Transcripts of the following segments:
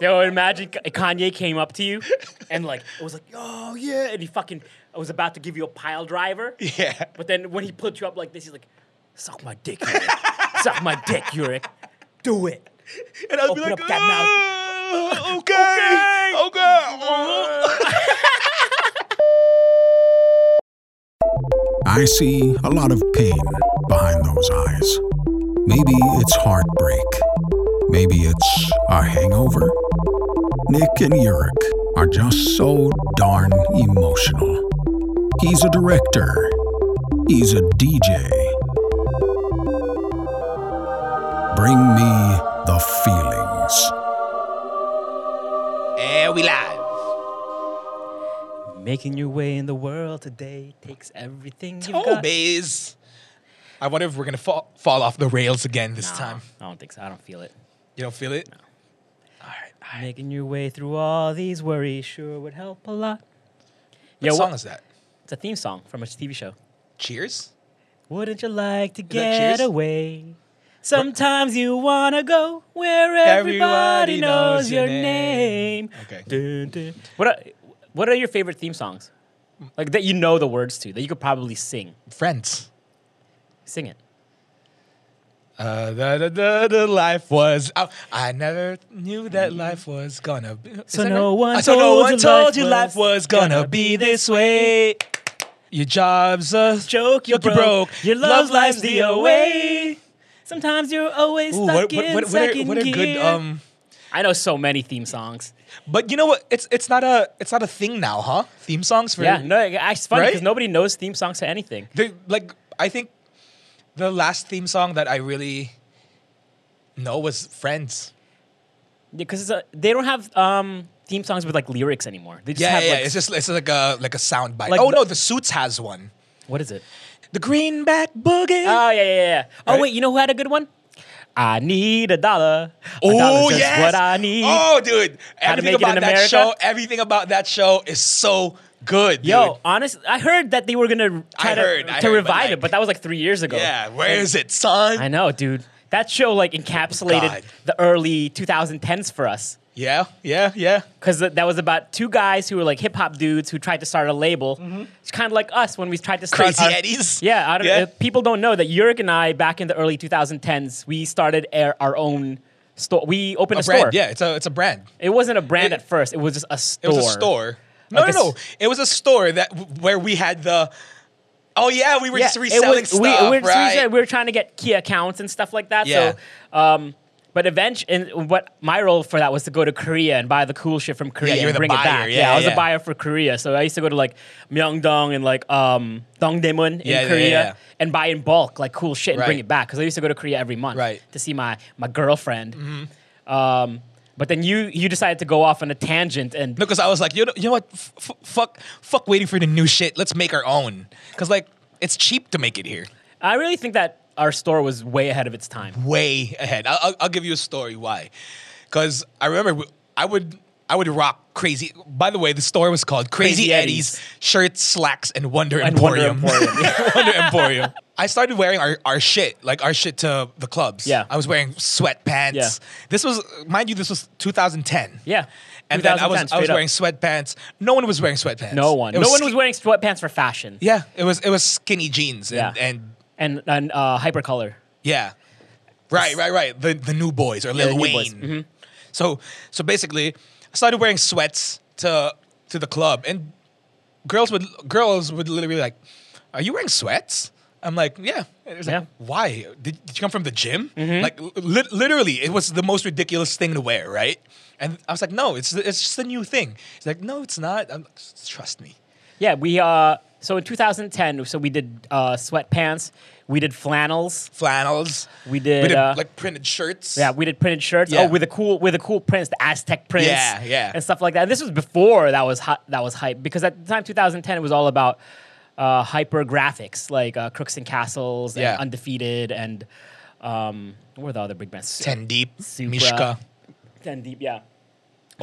Yo, imagine Kanye came up to you and like it was like, oh yeah, and he fucking I was about to give you a pile driver. Yeah. But then when he put you up like this, he's like, suck my dick, Yurik. suck my dick, Yurik. Do it. And I'd Open be like, up that "Uh, okay, okay. I see a lot of pain behind those eyes. Maybe it's heartbreak. Maybe it's a hangover. Nick and Yurik are just so darn emotional. He's a director. He's a DJ. Bring me the feelings. And we live. Making your way in the world today takes everything you've Oh, got. bays. I wonder if we're gonna fall, fall off the rails again this Nah, time. I don't think so. I don't feel it. You don't feel it? All right. All right. Making your way through all these worries sure would help a lot. What Yo, song what- is that? It's a theme song from a TV show. Cheers. Wouldn't you like to get Cheers? away? Sometimes you wanna go where everybody, Everybody knows, knows your your name. name. Okay. Dun, dun. What are, what are your favorite theme songs? Like that you know the words to, that you could probably sing. Friends. Sing it. Uh, the, the, the, the life was. Oh, I never knew that life was gonna be. So that no right? one Uh, so no told one you told life you was life was gonna gonna be this way. Your job's a Joke, you're broke. broke. Your love life's the away. Sometimes you're always Ooh, stuck what, what, in what, what, are, second what are good um I know so many theme songs. but you know what it's it's not a it's not a thing now huh theme songs for Yeah, no, it's funny Right? because nobody knows theme songs to anything. They- like I think the last theme song that I really know was Friends. Yeah, because they don't have um, theme songs with like lyrics anymore. They just Yeah, have yeah, like, it's just it's like a like a sound bite. Like oh the- no, the Suits has one. what is it? The Greenback Boogie. Oh yeah, yeah, yeah. Oh Right? wait, you know who had a good one? I need a dollar. Oh yes, what I need. Oh, dude, everything about that America? show, everything about that show is so good. Yo, dude. honest, I heard that they were gonna try I to, heard, to heard, revive like- it, but that was like three years ago. yeah, where is it, son? I know, dude. That show like encapsulated God. the early 2010s for us. yeah, yeah, yeah. Because that was about two guys who were like hip hop dudes who tried to start a label. It's kind of like us when we tried to start Mm-hmm. Crazy our- Eddies. Yeah, I don't, Yeah. uh, people don't know that Yurik and I, back in the early 2010s, we started our, our own store. We opened a, A brand, store. yeah, it's a it's a brand. It wasn't a brand It- at first. It was just a store. It was a store. No, Like no, no. It was a store that where we had the. Oh yeah, we were just reselling was- stuff, we, we were, right? reselling- we were trying to get key accounts and stuff like that. Yeah. So, um, but eventually, and what my role for that was to go to Korea and buy the cool shit from Korea were and bring it back. Yeah, I was a buyer for Korea, so I used to go to like Myeongdong and like um, Dongdaemun in Yeah, yeah, Korea yeah. and buy in bulk like cool shit and bring it back because I used to go to Korea every month Right. Mm-hmm. to see my my girlfriend. Um, but then you you decided to go off on a tangent and No, because I was like, you know, you know what? F- f- fuck, fuck, waiting for the new shit. Let's make our own. Because like, it's cheap to make it here. I really think that our store was way ahead of its time. Way ahead. I'll, I'll give you a story why. Because I remember I would I would rock crazy. By the way, the store was called Crazy, Crazy Eddie's Eddie's. Shirts, Slacks, and Wonder And Wonder Emporium. Wonder Emporium. I started wearing our, our shit, like our shit to the clubs. Yeah. I was wearing sweatpants. Yeah. This was, mind you, this was 2010. Yeah. And then I was I was wearing sweatpants. No one was wearing sweatpants. No one. No one was wearing sweatpants for fashion. Yeah, it was it was skinny jeans and, Yeah. and And and uh, hypercolor. yeah, right, right, right. The the new boys or Lil the Wayne. Boys. Mhm. So so basically, I started wearing sweats to to the club, and girls would girls would literally be like, "Are you wearing sweats?" I'm like, "Yeah." And it was like, Yeah. Mm-hmm. Why? Did, did you come from the gym? Like li- literally, it was the most ridiculous thing to wear, right? And I was like, "No, it's it's just a new thing." He's like, "No, it's not. I'm, trust me." Yeah, we uh so in 2010, so we did uh sweatpants, we did flannels, Flannels. we did, We did uh, like printed shirts. yeah, we did printed shirts. Yeah. Oh, with a cool with a cool prints, the Aztec prints, Yeah, yeah. and stuff like that. And This was before that was hot, that was hype because at the time 2010 it was all about uh, hyper graphics like uh, Crooks and Castles and Yeah. Undefeated and um, what were the other big bands? Ten deep. Supra. Mishka. Ten deep, yeah.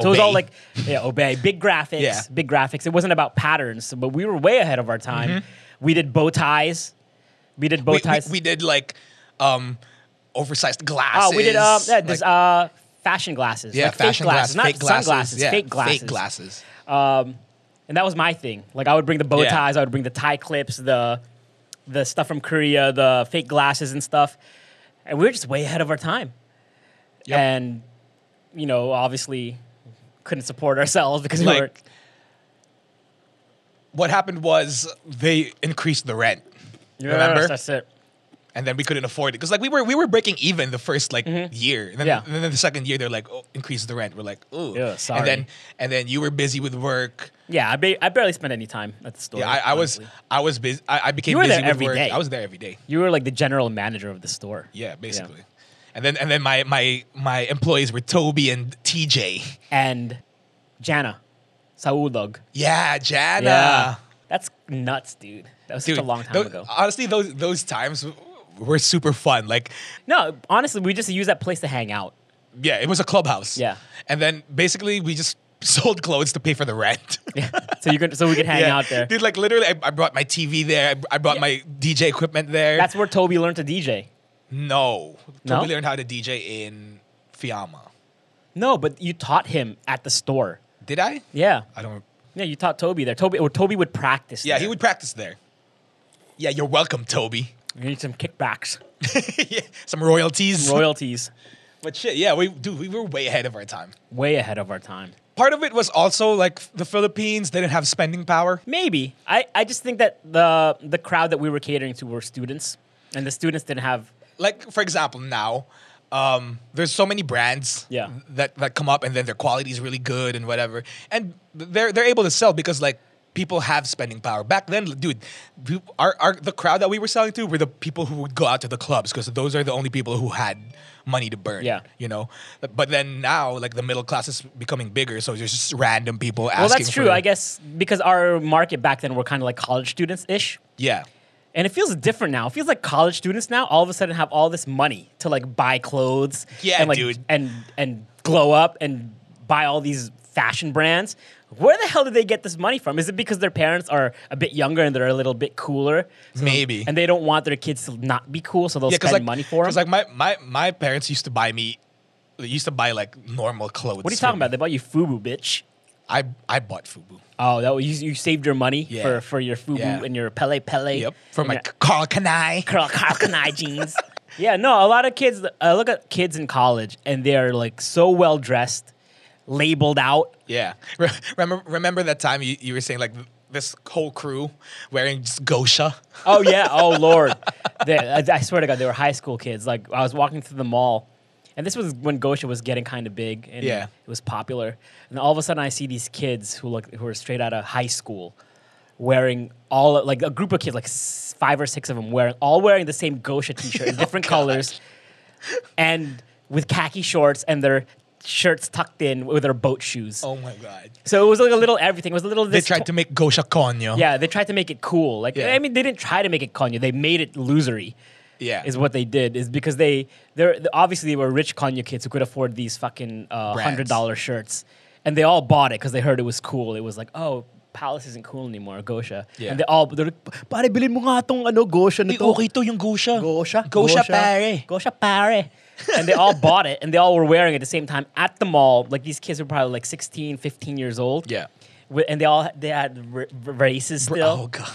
So it was all Obey. like, yeah, obey, big graphics, Yeah. big graphics. It wasn't about patterns, but we were way ahead of our time. Mm-hmm. We did bow ties. We did bow we, we, ties. we did like um oversized glasses. oh, we did um, yeah, this like- uh, fashion glasses. Yeah, like fashion fake glasses, glasses, not fake glasses, sunglasses, yeah, fake glasses. fake glasses. And that was my thing. Like I would bring the bow Yeah. ties, I would bring the tie clips, the the stuff from Korea, the fake glasses and stuff. And we were just way ahead of our time. Yep. And you know, obviously couldn't support ourselves because we Like, were What happened was they increased the rent. Yes, remember? that's it. and then we couldn't afford it because like we were we were breaking even the first like mm-hmm. year, and then, Yeah. and then the second year they're like, oh, increase the rent. We're like, oh, Yeah, sorry. And then and then you were busy with work. Yeah, I, ba- I barely spent any time at the store. Yeah, I, I was. I was busy. I, I became You were busy there with work. day. I was there every day. You were like the general manager of the store. Yeah, basically. And then and then my my my employees were Toby and TJ. And Jana, Saudog. Yeah, Jana. Yeah. That's nuts, dude. That was Dude, such a long time tho- ago. Honestly, those those times were super fun. Like, No, honestly, we just used that place to hang out. yeah, it was a clubhouse. Yeah. And then basically we just sold clothes to pay for the rent. Yeah. so you could so we could hang Yeah. out there. Dude, like literally, I, I brought my TV there. I, I brought my DJ equipment there. That's where Toby learned to DJ. no. No? Toby learned how to DJ in Fiamma. No, but you taught him at the store. Did I? Yeah. I don't. Yeah, you taught Toby there. Toby or Toby would practice. Yeah, he would practice there. Yeah, you're welcome, Toby. We need some kickbacks, yeah, some royalties. royalties. but shit, yeah, we dude, we were way ahead of our time. Way ahead of our time. Part of it was also like the Philippines didn't have spending power. Maybe. I, I just think that the the crowd that we were catering to were students, and the students didn't have. Like for example, now um, there's so many brands Yeah. that that come up and then their quality is really good and whatever, and they're they're able to sell because like people have spending power. Back then, dude, our, our the crowd that we were selling to were the people who would go out to the clubs because those are the only people who had money to burn. Yeah. you know. But then now, like the middle class is becoming bigger, so there's just random people asking. Well, that's true. for- I guess because our market back then were kind of like college students ish. Yeah. And it feels different now. It feels like college students now all of a sudden have all this money to like buy clothes. Yeah, and like, dude. And and glow up and buy all these fashion brands. Where the hell did they get this money from? Is it because their parents are a bit younger and they're a little bit cooler? So- Maybe. And they don't want their kids to not be cool, so they'll Yeah, spend like money for them. Because like my, my my parents used to buy me, they used to buy like normal clothes. what are you talking about? They bought you FUBU, bitch. I I bought FUBU. Oh, that was, you, you saved your money Yeah. for, for your FUBU Yeah. and your Pelle Pelle. Yep. For my your- Karl Kani. Karl Karl Kani jeans. Yeah, no, a lot of kids. I look at kids in college, and they're like so well dressed, labeled out. Yeah. Re- Remember remember that time you, you were saying like this whole crew wearing just Gosha. Oh yeah, oh lord. They, I, I swear to God, they were high school kids. Like I was walking through the mall, and this was when Gosha was getting kind of big and Yeah. it was popular. And all of a sudden, I see these kids who look who are straight out of high school, wearing all like a group of kids, like five or six of them, wearing all wearing the same Gosha T-shirt in different oh, colors, and with khaki shorts and their shirts tucked in with their boat shoes. Oh my god. So it was like a little everything. It was a little. They tried to make Gosha Konyo. yeah, they tried to make it cool. Like Yeah. I mean, they didn't try to make it Kanye. They made it losery. Yeah. Is what they did. Is because they they're obviously they were rich Kanye kids who could afford these fucking uh, hundred dollar shirts, and they all bought it because they heard it was cool. It was like, oh, Palace isn't cool anymore, Gosha. Yeah. And they all they're like, pare bilhin mo nga tong ano Gosha na Hey, to. okay to yung Gosha. Gosha, Gosha pare. Gosha pare. And they all bought it and they all were wearing it at the same time at the mall. Like these kids were probably like 16, 15 years old. Yeah. And they all they had r- races still Oh god.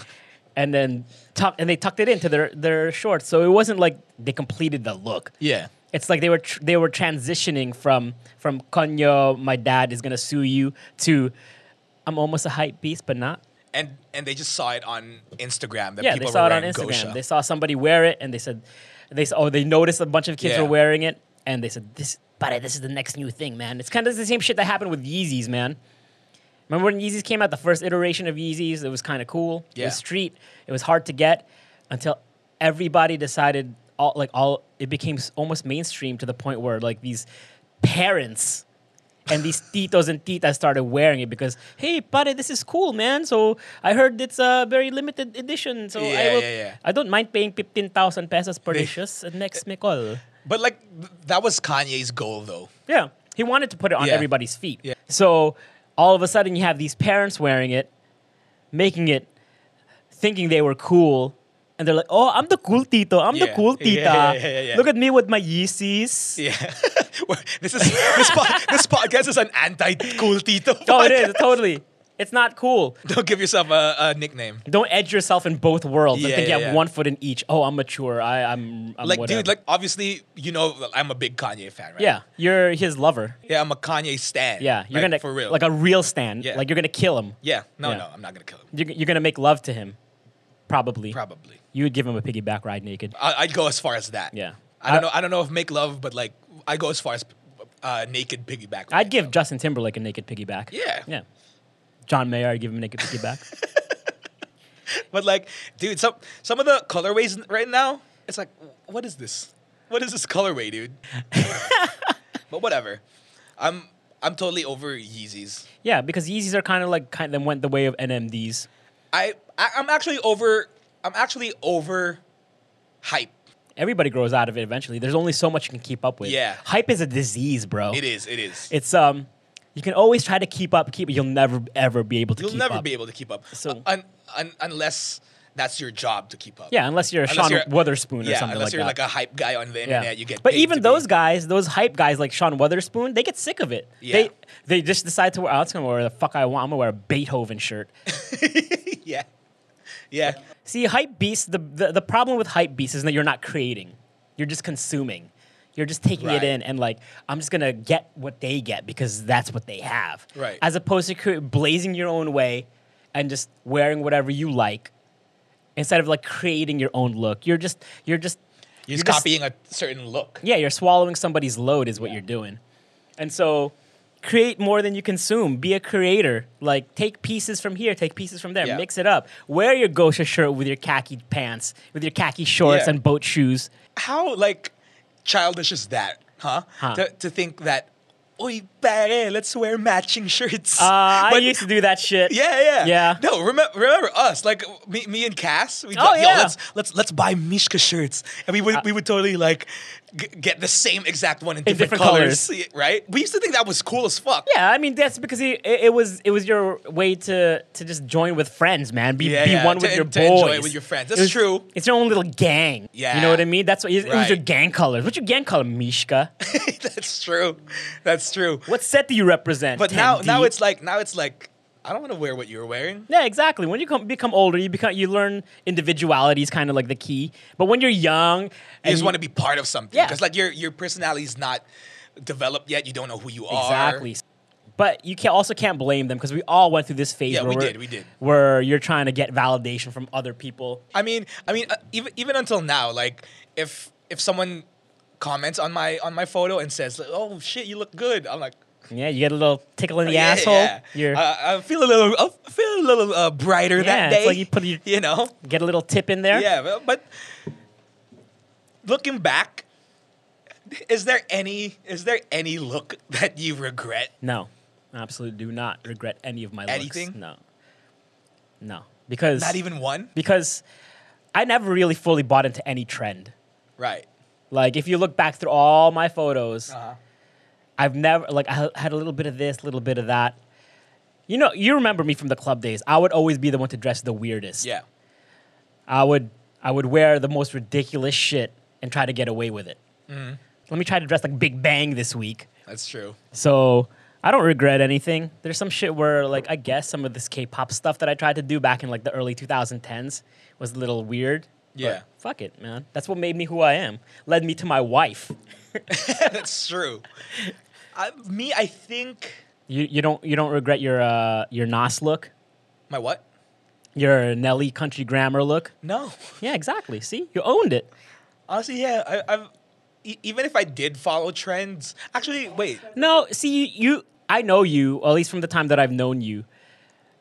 and then tuck and they tucked it into their their shorts. So it wasn't like they completed the look. Yeah. It's like they were tr- they were transitioning from from Konyo, my dad is gonna sue you to I'm almost a hype beast, but not. And and they just saw it on Instagram that yeah, people they saw it on Instagram. Gosha. They saw somebody wear it, and they said they oh they noticed a bunch of kids Yeah. were wearing it, and they said this, but this is the next new thing, man. It's kind of the same shit that happened with Yeezys, man. Remember when Yeezys came out, the first iteration of Yeezys, it was kind of cool. It Yeah. was street. It was hard to get until everybody decided all like all it became s- almost mainstream to the point where like these parents and these titos and titas started wearing it because hey pare this is cool man so i heard it's a very limited edition so i Yeah, will yeah, yeah. i don't mind paying 15000 pesos per dishes at next Mekol. But like that was Kanye's goal though. yeah he wanted to put it on everybody's feet Yeah. so all of a sudden you have these parents wearing it making it thinking they were cool and they're like, "Oh, I'm the cool tito. I'm the cool tita. Yeah, yeah, yeah, yeah, yeah. Look at me with my Yeezys." Yeah. this is this, po- this podcast is an anti-cool Tito. Oh, it is totally. It's not cool. Don't give yourself a, a nickname. Don't edge yourself in both worlds. I Yeah, think you have yeah. one foot in each. Oh, I'm mature. I, I'm, I'm Like, whatever. dude, like obviously, you know, I'm a big Kanye fan, right? yeah, you're his lover. yeah, I'm a Kanye stan. Yeah, you're Like, gonna for real, like a real stand. Yeah. Like you're gonna kill him. yeah. No, Yeah. no, I'm not gonna kill him. You're, you're gonna make love to him. Probably. Probably, You would give him a piggyback ride naked. I, I'd go as far as that. Yeah. I don't I- know. I don't know if make love, but like, I go as far as uh, naked piggyback. I'd give Justin Timberlake a naked piggyback. Yeah. Yeah. John Mayer, I'd give him a naked piggyback. But like, dude, some some of the colorways right now, it's like, what is this? What is this colorway, dude? but whatever. I'm I'm totally over Yeezys. yeah, because Yeezys are kind of like kind of went the way of NMDs. I, I I'm actually over. I'm actually over hype. Everybody grows out of it eventually. There's only so much you can keep up with. Yeah. Hype is a disease, bro. It is. It is. It's um, you can always try to keep up, keep. You'll never ever be able to. Keep up. You'll keep never up. be able to keep up. So- un, un, unless that's your job to keep up. Yeah, unless you're a Unless Sean you're- Wotherspoon or yeah, something unless you're like a hype guy on the yeah. internet, you get. but even those be- guys, those hype guys like Sean Wotherspoon, they get sick of it. Yeah. They they just decide to wear. Oh, I'm gonna wear the fuck I want. I'm gonna wear a Beethoven shirt. yeah, yeah, See, hype beasts. The, the the problem with hype beasts is that you're not creating. You're just consuming. You're just taking Right. it in and like I'm just gonna get what they get because that's what they have. Right. As opposed to cre- blazing your own way and just wearing whatever you like instead of like creating your own look. You're just you're just You're just copying a certain look. yeah, you're swallowing somebody's load is what you're doing. And so create more than you consume. Be a creator. Like take pieces from here, take pieces from there, Yeah. mix it up. Wear your Gosha shirt with your khaki pants, with your khaki shorts Yeah. and boat shoes. How like childish is that, huh? Huh. To, to think that, oy, pare, let's wear matching shirts. Uh, I used to do that shit. Yeah, yeah, Yeah. No, remember, remember us, like me, me and Cass. We'd Oh, like, Yo, yeah. let's let's let's buy Mishka shirts, and we would we would totally like g- get the same exact one in different, different colors, colors. right? We used to think that was cool as fuck. Yeah, I mean that's because it, it, it was it was your way to to just join with friends, man. Be Yeah, be yeah, one to with your to boys. enjoy it with your friends. It That's was- true. It's your own little gang. Yeah. you know what I mean. That's what it, it was your gang colors. What's your gang color, Mishka? That's true. That's true. what set do you represent? But now, 10D? now it's like now it's like I don't want to wear what you're wearing. Yeah, exactly. When you come, become older, you become you learn individuality is kind of like the key. But when you're young, You just want to be part of something. Yeah. Because like your your personality is not developed yet. You don't know who you are. exactly. But you can also can't blame them because we all went through this phase. Yeah, where we we're- did, we did. Where you're trying to get validation from other people. I mean, I mean, uh, even even until now, like if if someone comments on my on my photo and says, "Oh shit, you look good," I'm like, Yeah, you get a little tickle in the "Yeah, asshole. yeah." You're Uh, I feel a little, I feel a little uh, brighter Yeah, that it's day. like you put your- you know, get a little tip in there. yeah. But, looking back, is there any is there any look that you regret? No, absolutely do not regret any of my looks. Anything? No, no, because Not even one. because I never really fully bought into any trend. Right. Like if you look back through all my photos, Uh-huh. I've never like I had a little bit of this, a little bit of that. You know, you remember me from the club days. I would always be the one to dress the weirdest. Yeah. I would I would wear the most ridiculous shit and try to get away with it. Mm-hmm. Let me try to dress like Big Bang this week. That's true. So I don't regret anything. There's some shit where like I guess some of this K-pop stuff that I tried to do back in like the early 2010s was a little weird. Yeah. fuck it, man. That's what made me who I am. Led me to my wife. That's true. I, me, I think You you don't you don't regret your uh your Nas look, my what? your Nelly country grammar look. No. Yeah, exactly. See, you owned it. Honestly, yeah. I, I've e- even if I did follow trends. Actually, wait. No, see you, you I know you, at least from the time that I've known you.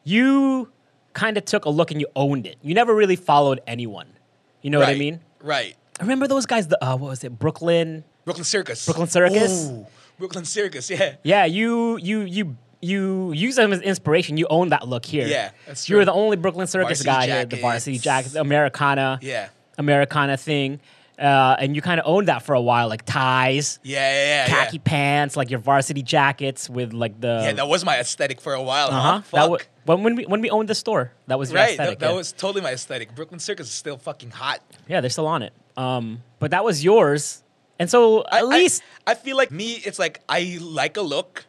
You kind of took a look and you owned it. You never really followed anyone. You know what I mean? Right. I Remember those guys? The uh, what was it? Brooklyn. Brooklyn Circus. Brooklyn Circus? Ooh, Brooklyn Circus. Yeah. Yeah, you you you you use them as inspiration. You own that look here. Yeah, that's You were true. the only Brooklyn Circus Varsity guy here. The varsity jackets, Americana. Yeah. Americana thing. Uh, and you kind of owned that for a while, like ties, Yeah. Yeah. Yeah. khaki yeah. pants, like your varsity jackets with like the. Yeah, that was my aesthetic for a while. uh huh? huh. That Fuck. was when when we when we owned the store. That was your right. aesthetic. That, that yeah. was totally my aesthetic. Brooklyn Circus is still fucking hot. Yeah, they're still on it. Um, but that was yours, And so I- at least I, I feel like me, it's like I like a look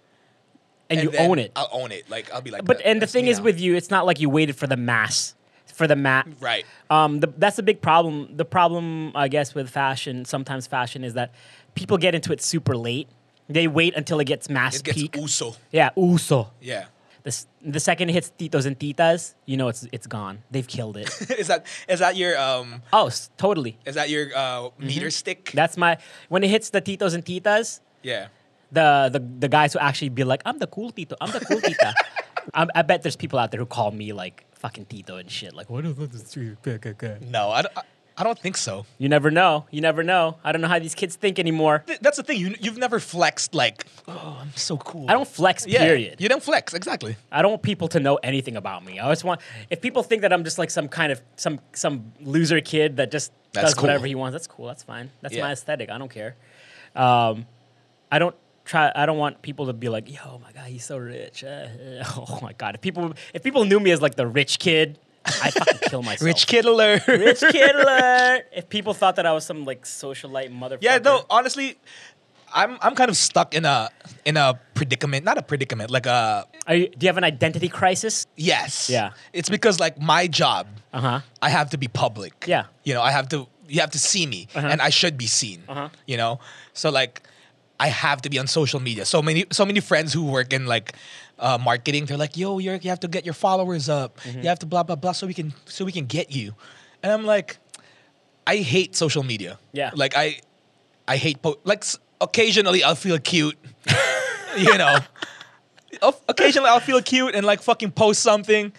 and, you own it. I'll own it. Like I'll be like. but and the thing is now." with you, it's not like you waited for the mass for the mat. right. Um, the, that's the big problem. The problem, I guess, with fashion, sometimes fashion is that people get into it super late. They wait until it gets mass It gets peak. uso. Yeah, uso. Yeah. The, the second it hits titos and titas, you know it's it's gone. They've killed it. is that is that your um oh, totally. is that your uh, meter Mm-hmm. stick? That's my when it hits the titos and titas, yeah. the the, the guys who actually be like, I'm the cool tito, I'm the cool tita. I, I bet there's people out there who call me like fucking tito and shit. Like, what is this? No, I, don't- I, I don't think so. You never know. You never know. I don't know how these kids think anymore. Th- That's the thing. You you've never flexed like, oh, I'm so cool. I don't flex. Yeah, Period. You don't flex exactly. I don't want people to know anything about me. I always want if people think that I'm just like some kind of some some loser kid that just That's does whatever he wants. That's cool. That's fine. That's Yeah. my aesthetic. I don't care. Um, I don't try. I don't want people to be like, "Yo, my god, he's so rich." Uh, oh my god, if people if people knew me as like the rich kid, I fucking kill myself. Rich kid alert. rich kid alert. If people thought that I was some like socialite motherfucker, Yeah, no, honestly, I'm I'm kind of stuck in a in a predicament. Not a predicament, like a Are you, do you have an identity crisis? yes. Yeah. It's because like my job, Uh huh. I have to be public. Yeah. You know, I have to you have to see me Uh-huh. and I should be seen. Uh-huh. You know? So like I have to be on social media. So many so many friends who work in like uh, marketing, they're like, "Yo, you're, you have to get your followers up. Mm-hmm. You have to blah blah blah so we can so we can get you." And I'm like, I hate social media. Yeah. Like I I hate po- like occasionally I'll feel cute. you know. Occasionally I'll feel cute and like fucking post something.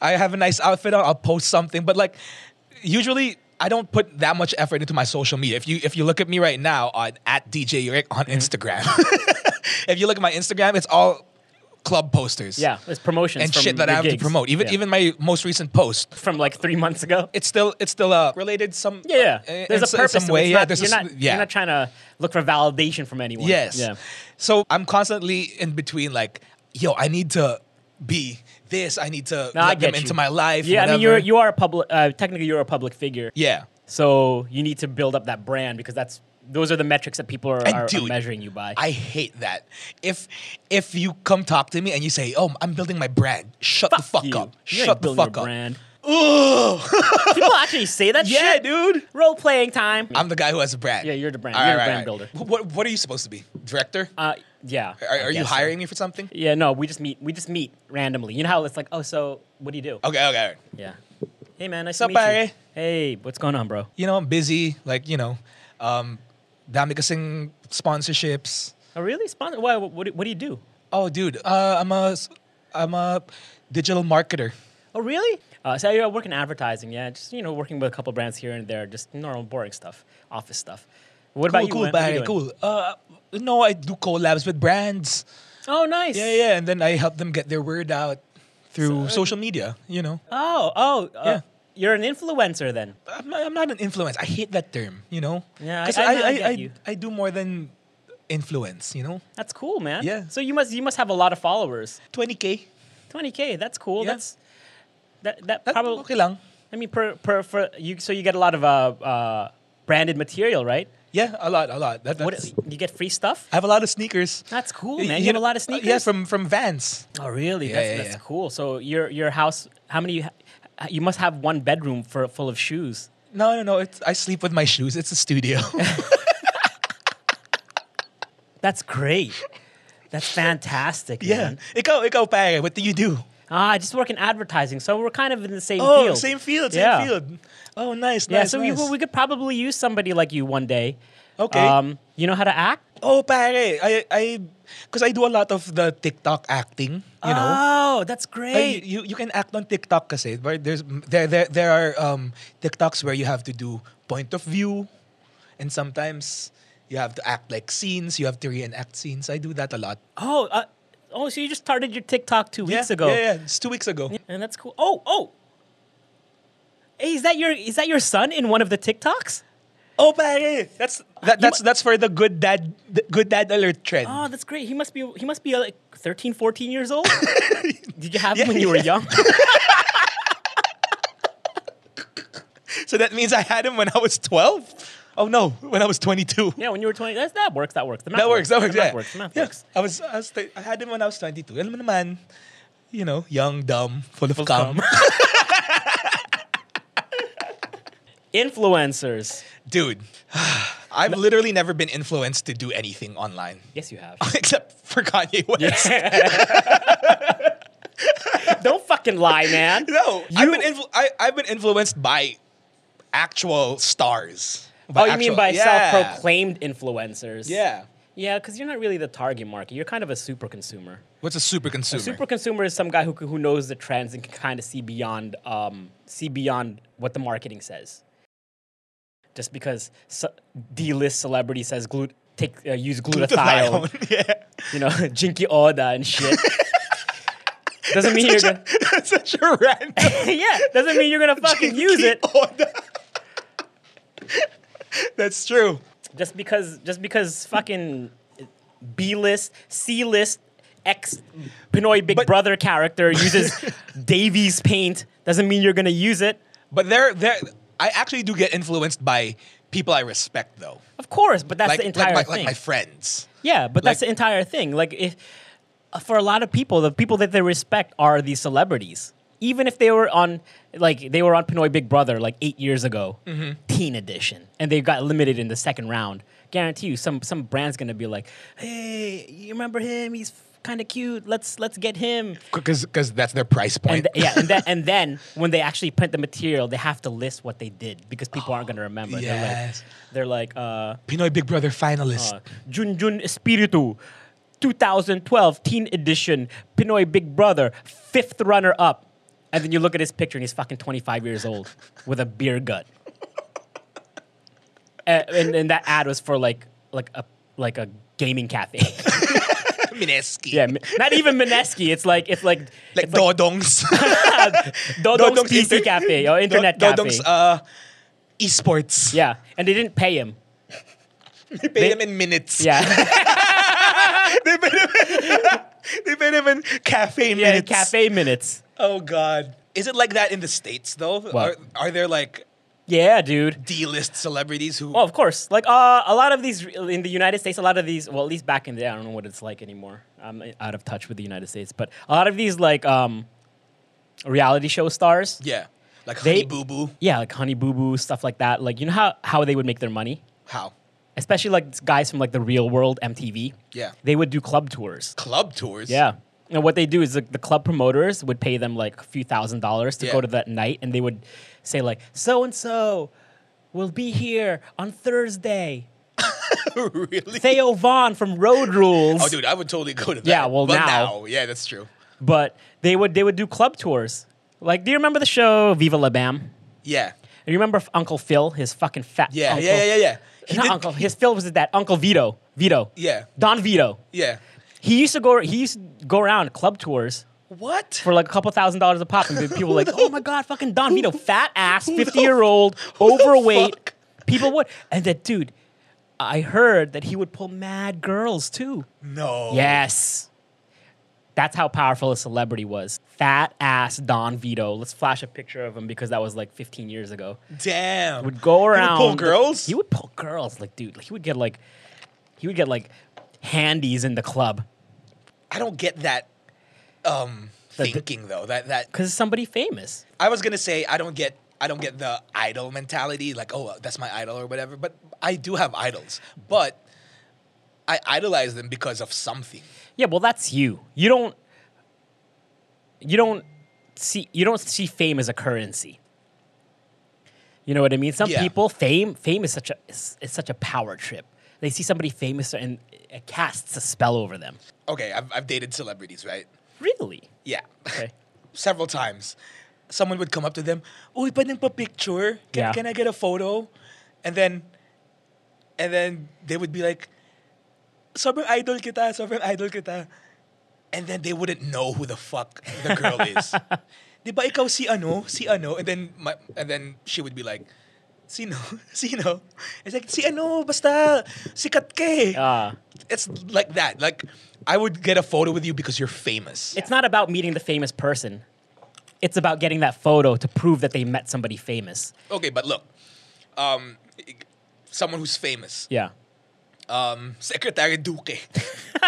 I have a nice outfit on, I'll post something, but like usually I don't put that much effort into my social media. If you if you look at me right now on at DJ Rick on Mm-hmm. Instagram, if you look at my Instagram, it's all club posters. Yeah, it's promotions And from shit that I have to promote. Even Yeah. even my most recent post, from like three months ago. it's still it's still uh, related some Yeah, yeah. uh, There's a purpose. some way. Yeah, not- there's you're s- not. yeah. You're not trying to look for validation from anyone. Yes. Yeah. So I'm constantly in between, like, yo, I need to be this. I need to No, let them get you. into my life. Yeah. I mean, you're you are a public. Uh, technically, you're a public figure. yeah. So you need to build up that brand because that's those are the metrics that people are, are, are measuring you by. I hate that. If if you come talk to me and you say, "Oh, I'm building my brand," shut the fuck you. up. You Shut the fuck your up. Brand. Ugh. People actually say that yeah, shit. dude. Role playing time. I'm the guy who has a brand. Yeah, you're the brand- All you're the right, brand right, builder. What What are you supposed to be? Director? uh, yeah. Are, are you guess so. hiring me for something? Yeah. No. We just meet. We just meet randomly. You know how it's like. Oh, so what do you do? Okay, okay. all right. Yeah. Hey man, nice Sup, to meet you. pare? Hey, what's going on, bro? You know, I'm busy. Like, you know, um, dami kasing sponsorships. Oh, really? Sponsor? Why? What, what, do- what do you do? Oh, dude, uh, I'm a I'm a digital marketer. Oh, really? Uh, so I work in advertising. Yeah, just you know, working with a couple brands here and there. Just normal, boring stuff, office stuff. What about cool, you? cool, man? What are you Barry, doing? cool. Uh, no, I do collabs with brands. Oh, nice. Yeah, yeah, and then I help them get their word out through So- social media. You know, Oh, oh, uh, Yeah. You're an influencer then. I'm not, I'm not an influencer. I hate that term. You know, Yeah, I- I- I I I, I. Do more than influence. You know, That's cool, man. Yeah. So you must you must have a lot of followers. 20k. 20k. That's cool. Yeah. That's that that That, probably. okay lang. I mean, per per for you. So you get a lot of uh uh branded material, right? Yeah, a lot, a lot. That, What you get free stuff? I have a lot of sneakers. That's cool, man. you You have a lot of uh, sneakers. yeah, from from Vans. Oh, really? Yeah, that's yeah, that's yeah. cool. So your your house, how many? You, must have one bedroom for full of shoes. No, no, no. It's, I sleep with my shoes. It's a studio. That's great. That's fantastic, yeah. It man. Ikaw, ikaw, pare. What do you do? Ah, I just work in advertising, so we're kind of in the same Oh, field. same field, same Yeah. field. Oh, nice, Yeah, nice, so nice. we, we could probably use somebody like you one day. Okay. Um, you know how to act? Oh, pare. I, I, because I do a lot of the TikTok acting. You know. Oh, that's great. you you can act on TikTok kasi. But there's there there there are um TikToks where you have to do point of view, and sometimes you have to act like scenes. You have to reenact scenes. I do that a lot. oh, uh, oh, so you just started your TikTok two weeks yeah, ago. Yeah, yeah. It's two weeks ago. And that's cool. Oh, oh. Hey, is that your is that your son in one of the TikToks? Oh, pare. That's that, You that's that's for the good dad the good dad alert trend. Oh, that's great. He must be he must be uh, like 13, 14 years old. Did you have Yeah, him when you were young? So that means I had him when I was 12? Oh no, when I was 22. Yeah, when you were 20, that's, that works. That works. The math That works. That works. The Yeah. math works. The math yeah. works. I was. I was. I had him when I was 22. Alam mo naman, you know, young, dumb, full of Full of cum. Influencers. Dude, I've literally never been influenced to do anything online Yes, you have. except for Kanye West. Don't fucking lie, man. No, I've been influ- I, I've been influenced by actual stars. Oh, you mean actual- by yeah. self-proclaimed influencers? Yeah. Yeah, because you're not really the target market. You're kind of a super consumer. What's a super consumer? A super consumer is some guy who, who knows the trends and can kind of see beyond um, see beyond what the marketing says. Just because ce- D-list celebrity says glut take uh, use glutathione, Glutathione. yeah. you know, Jinky Oda and shit. doesn't mean you're gonna That's such a random. yeah doesn't mean you're gonna fucking use it. That's true. just because just because fucking B list, C list, X Pinoy Big But- Brother character uses Davies paint doesn't mean you're gonna use it. But there, there, I actually do get influenced by people I respect, though. Of course, but that's like, the entire like, my, thing. like my friends. yeah, but that's the entire thing. Like if for a lot of people, the people that they respect are these celebrities. Even if they were on, like they were on Pinoy Big Brother like eight years ago, Mm-hmm. teen edition, and they got eliminated in the second round. Guarantee you, some some brand's gonna be like, "Hey, you remember him? He's kind of cute. Let's let's get him." Because that's their price point. And th- yeah, and then and then when they actually print the material, they have to list what they did because people aren't gonna remember. yes. They're like, they're like, uh, Pinoy Big Brother finalist. uh, Junjun Espiritu, 2012 teen edition, Pinoy Big Brother, fifth runner up. And then you look at his picture and he's fucking 25 years old with a beer gut. and, and, and that ad was for like like a like a gaming cafe. Mineski. yeah, not even Mineski. It's like it's like Like it's like Dodong's. Dodong's PC inter- cafe or internet Do- cafe. Dodong's uh, esports. yeah, and they didn't pay him. They pay him in minutes. Yeah, they paid him. they paid him in cafe yeah, minutes. cafe minutes. Oh God. Is it like that in the states though? Are, are there like Yeah, dude. D-list celebrities who? Oh, of course. Like uh, a lot of these in the United States, a lot of these. Well, at least back in the day, I don't know what it's like anymore. I'm out of touch with the United States, but a lot of these like um, reality show stars. Yeah. Like They- Honey Boo Boo. Yeah, like Honey Boo Boo stuff like that. Like you know how how they would make their money, How? especially like guys from like the Real World MTV. Yeah. They would do club tours. Club tours. Yeah. And what they do is the, the club promoters would pay them like a few thousand dollars to Yeah. go to that night, and they would say like, "So and so will be here on Thursday." really? Theo Von from Road Rules. Oh, dude, I would totally go to that. Yeah, well, But now- yeah, that's true. But they would they would do club tours. Like, do you remember the show Viva La Bam? Yeah. And You remember Uncle Phil, his fucking fat Yeah, uncle? yeah, yeah, yeah, yeah. He Not did- Uncle. His Phil was dad. Uncle Vito. Vito. Yeah. Don Vito. Yeah. He used to go. He used to go around club tours What? for like a couple thousand dollars a pop, and people were like, "Oh my god, fucking Don Vito, fat ass, fifty year old, overweight." People would, and that dude, I heard that he would pull mad girls too. no. Yes. That's how powerful a celebrity was. Fat ass Don Vito. Let's flash a picture of him because that was like 15 years ago. Damn. Would go around. pull girls? He would pull girls. Like, dude, he would get like, he would get like handies in the club I don't get that um thinking though. That that because somebody famous. I was gonna say I don't get I don't get the idol mentality, like, oh that's my idol or whatever. But I do have idols. But I idolize them because of something. Yeah, well, that's you. You don't. You don't see. You don't see fame as a currency. You know what I mean? Some Yeah. people, fame, fame is such a is, is such a power trip. They see somebody famous and it casts a spell over them. Okay, I've I've dated celebrities, right? Really? Yeah. Okay. Several times. Someone would come up to them, Uy, pwedeng pa picture? Can, Yeah. can I get a photo? And then and then they would be like, sobrang idol kita, sobrang idol kita. And then they wouldn't know who the fuck the girl is. Di ba ikaw si ano, si ano? And then, my, and then she would be like, sino? Sino? It's like, si ano, basta, sikat ka eh. Uh, It's like that. Like, I would get a photo with you because you're famous. it's not about meeting the famous person. It's about getting that photo to prove that they met somebody famous. Okay, but look, um, someone who's famous. Yeah. Um, Secretary Duque.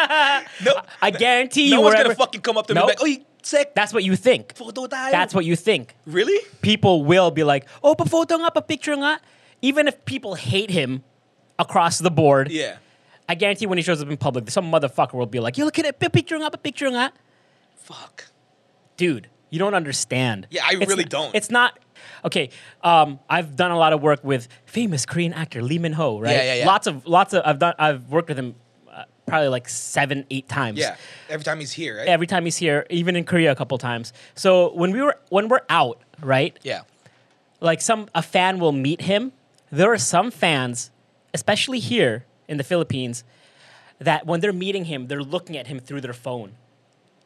no, I guarantee you, no one's wherever, gonna fucking come up to Nope. me like, "Oy, Sec, that's what you think. photo tayo." That's what you think. really? People will be like, oh, pa-photo nga, pa-picture nga. Even if people hate him across the board, Yeah. I guarantee when he shows up in public, some motherfucker will be like, yo, look at it, pa-picture nga, pa-picture nga. Fuck. Dude, you don't understand. Yeah, I It's really not- don't. It's not. Okay, um, I've done a lot of work with famous Korean actor Lee Min Ho, right? Yeah, yeah, yeah. Lots of, lots of. I've done. I've worked with him uh, probably like seven, eight times. Yeah. Every time he's here, right? Every time he's here, even in Korea a couple times. So when we were when we're out, right? yeah. like some a fan will meet him. There are some fans, especially here in the Philippines, that when they're meeting him, they're looking at him through their phone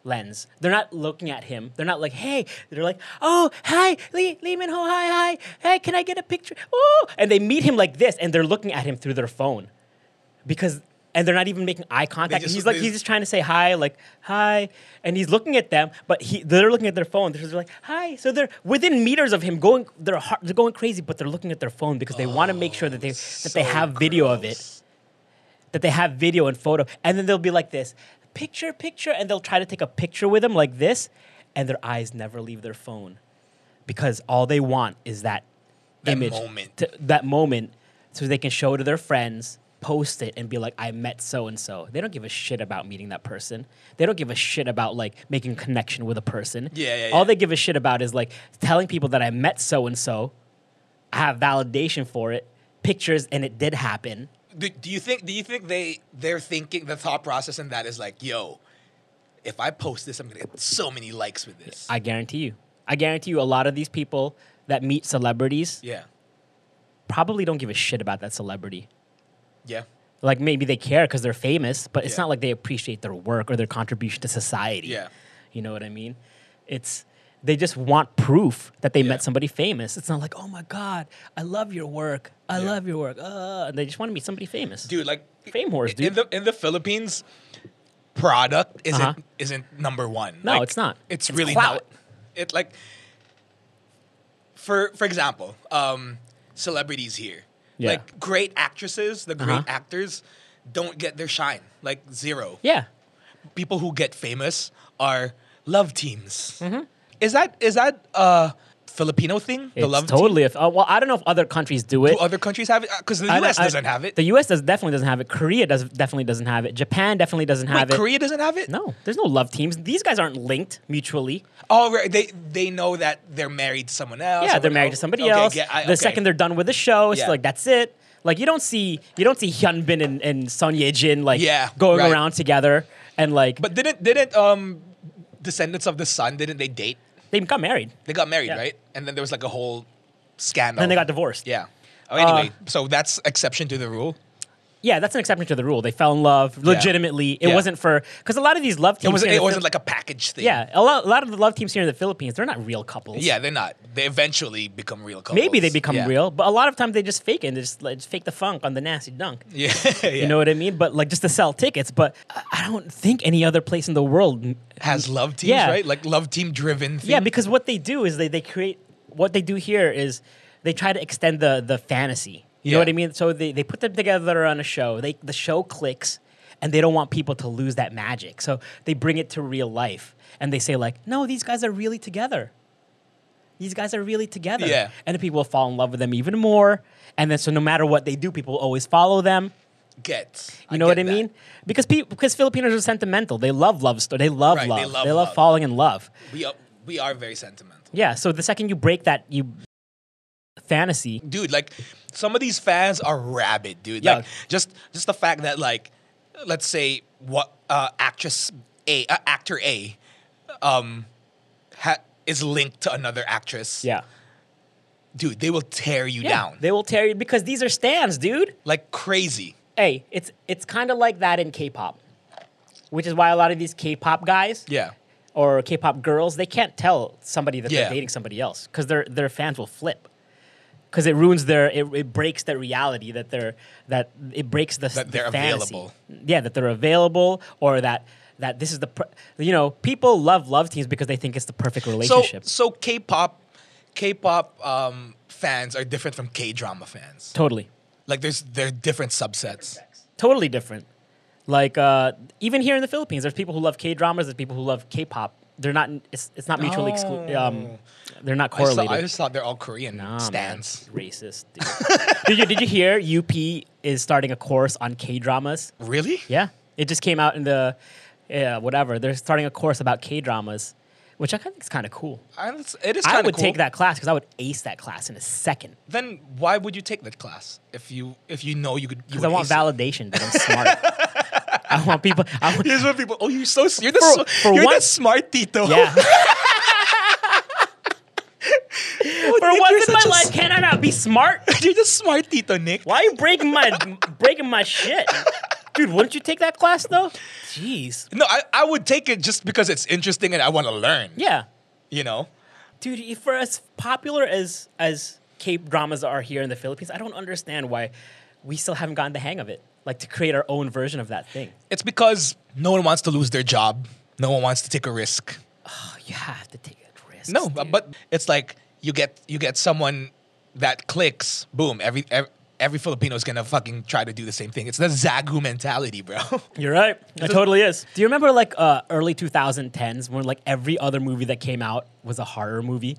lens. They're not looking at him. They're not like, hey. They're like, oh, hi, Lee, Lee Min Ho, hi, hi. Hey, can I get a picture? Oh, and they meet him like this, and they're looking at him through their phone, because. And they're not even making eye contact. just- he's like he's just trying to say hi, like hi, and he's looking at them, but he they're looking at their phone. They're just like hi. So they're within meters of him, going they're they're going crazy, but they're looking at their phone because they want to make sure that they that they so have video of it, that they have video and photo, and then they'll be like this, picture, picture, and they'll try to take a picture with them like this, and their eyes never leave their phone, because all they want is that, That image, moment. to- that moment, so they can show to their friends, post it, and be like, I met so and so. They don't give a shit about meeting that person. They don't give a shit about like making connection with a person. Yeah, yeah, All they give a shit about is like telling people that I met so and so. I have validation for it, pictures, and it did happen. Do, do you think? Do you think they they're thinking the thought process in that is like, yo, if I post this, I'm gonna get so many likes with this. I guarantee you. I guarantee you, a lot of these people that meet celebrities yeah. probably don't give a shit about that celebrity. Yeah. Like maybe they care because they're famous, but it's Yeah. not like they appreciate their work or their contribution to society. Yeah. You know what I mean? It's they just want proof that they Yeah. met somebody famous. It's not like, oh my god, I love your work. I Yeah. love your work. Uh, and they just want to meet somebody famous. Dude, like Fame whores, In dude. the in the Philippines, product isn't Uh-huh. isn't number one. No, Like, it's not. It's, It's really clout. not. It like for for example, um, celebrities here, Yeah. like great actresses, the great Uh-huh. actors don't get their shine. Like zero. yeah. People who get famous are love teams. Is that is that a Filipino thing? The It's love team? totally. If, uh, well, I don't know if other countries do it. Do other countries have it? Because the I- U.S. I- doesn't have it. The U.S. does definitely doesn't have it. Korea does definitely doesn't have it. Japan definitely doesn't have Wait, it. Korea doesn't have it. No, there's no love teams. These guys aren't linked mutually. Oh, right. They they know that they're married to someone else. yeah, they're married else. to somebody Okay, else. get- I- the okay. second they're done with the show, it's Yeah. like that's it. Like you don't see you don't see Hyunbin and, and Son Ye Jin like Yeah, going right. around together and like But didn't didn't um Descendants of the Sun didn't they date? They got married. They got married, Yeah. right? And then there was like a whole scandal. Then they got divorced. Yeah. Oh, anyway, Uh, so that's exception to the rule. Yeah, that's an exception to the rule. They fell in love legitimately. It Yeah. wasn't for because a lot of these love It teams. wasn't. here in It the wasn't Phil- like a package thing. yeah, a lot, a lot of the love teams here in the Philippines, they're not real couples. Yeah, they're not. They eventually become real couples. Maybe they become Yeah. real, but a lot of times they just fake it. And They just, like, just fake the funk on the nasty dunk. Yeah. You know what I mean? But like just to sell tickets. But I- I don't think any other place in the world. has love teams, Yeah. right? Like love team driven. Yeah, because what they do is they, they create what they do here is they try to extend the the fantasy. You know what I mean? So they, they put them together on a show. They the show clicks and they don't want people to lose that magic. So they bring it to real life and they say like, "No, these guys are really together." These guys are really together. Yeah. And then people fall in love with them even more. And then so no matter what they do, people always follow them. Get. You know what I that. mean? Because people, because Filipinos are sentimental. They love love story. They love Right, love. they They love love, love. falling in love. We are, we are very sentimental. Yeah. So the second you break that you fantasy, dude like some of these fans are rabid dude Yeah. like just just the fact that like let's say what uh actress a uh, actor a um ha- is linked to another actress yeah, dude they will tear you yeah, down they will tear you because these are stands, dude. like crazy Hey, it's it's kind of like that in K-pop, which is why a lot of these K-pop guys yeah or K-pop girls they can't tell somebody that Yeah. they're dating somebody else because their their fans will flip. Because it ruins their, it, it breaks their reality that they're that it breaks the That the they're fantasy. available. Yeah, that they're available, or that that this is the, per- you know, people love love teams because they think it's the perfect relationship. so k-pop k-pop um fans are different from k-drama fans totally. Like there's there are different subsets. totally different. Like uh, even here in the Philippines, there's people who love K dramas. There's people who love K-pop. They're not. It's, it's not mutually exclusive. Um, they're not I just, thought, correlated. I just thought they're all Korean Nah, stands. man. Racist. Did you did you hear UP is starting a course on K dramas? Really? Yeah, it just came out in the yeah whatever. They're starting a course about K dramas, which I think is kind of cool. I, it's- I would cool. take that class because I would ace that class in a second Then why would you take that class if you if you know you could? because I want validation that I'm smart. I want people. I want, Here's what people. Oh, you're so you're the For- for you're the once- smart Tito. yeah. For Nick, once in my life, can I not be smart? you're just smart Tito, Nick. Why are you breaking my breaking my shit, dude? Wouldn't you take that class though? Jeez. No, I, I would take it just because it's interesting and I want to learn. Yeah, You know. dude. if For as popular as as K dramas are here in the Philippines, I don't understand why we still haven't gotten the hang of it. Like to create our own version of that thing. It's because no one wants to lose their job. No one wants to take a risk. Oh, you have to take a risk. No, but, but it's like you get you get someone that clicks, boom, every every, every Filipino is gonna fucking try to do the same thing. It's the Zagu mentality, bro. You're right. It totally is. Do you remember like uh, early 2010s when like every other movie that came out was a horror movie?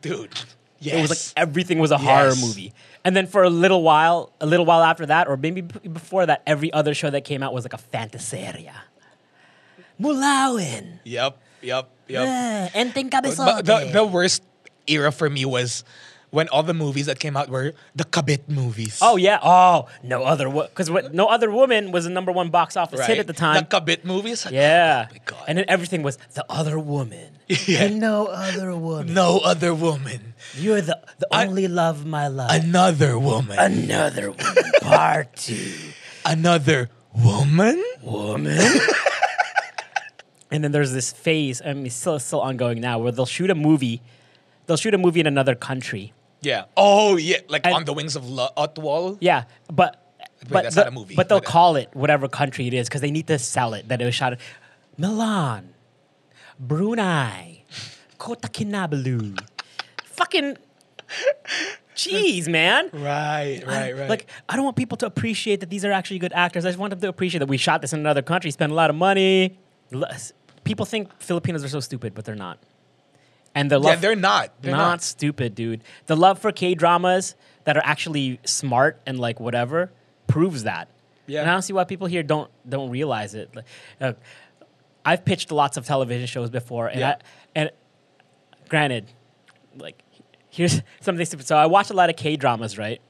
Dude. Yes. It was like everything was a horror movie. And then for a little while, a little while after that, or maybe b- before that, every other show that came out was like a fantaseria. Mulawin. Yep, yep, yep. Enteng But Kabisote. the, the worst era for me was when all the movies that came out were the Kabit movies. Oh yeah. Oh, no other because what no other woman was the number one box office right? hit at the time. The Kabit movies. yeah. Oh, my God. And then everything was the other woman. Yeah. And no other woman. No other woman. You're the the I- only love of my life. Another woman. Another woman. Part two. Another woman? woman. and then there's this phase, I mean, it's still still ongoing now, where they'll shoot a movie. They'll shoot a movie in another country. Yeah. Oh yeah, like And- on the wings of Lo- OTWOL. Yeah, but but that's the- not a movie, But they'll but, uh, call it whatever country it is because they need to sell it that it was shot in Milan, Brunei, Kota Kinabalu, fucking. Jeez, man. Right, right, right. I- Like, I don't want people to appreciate that these are actually good actors. I just want them to appreciate that we shot this in another country, spent a lot of money. People think Filipinos are so stupid, but they're not. And the yeah, love, they're not. They're not, not. stupid, dude. The love for K dramas that are actually smart and like whatever proves that. Yeah. And I don't see why people here don't don't realize it. Like, uh, I've pitched lots of television shows before, and Yeah. I, and granted, like here's something stupid. So I watch a lot of K dramas, right?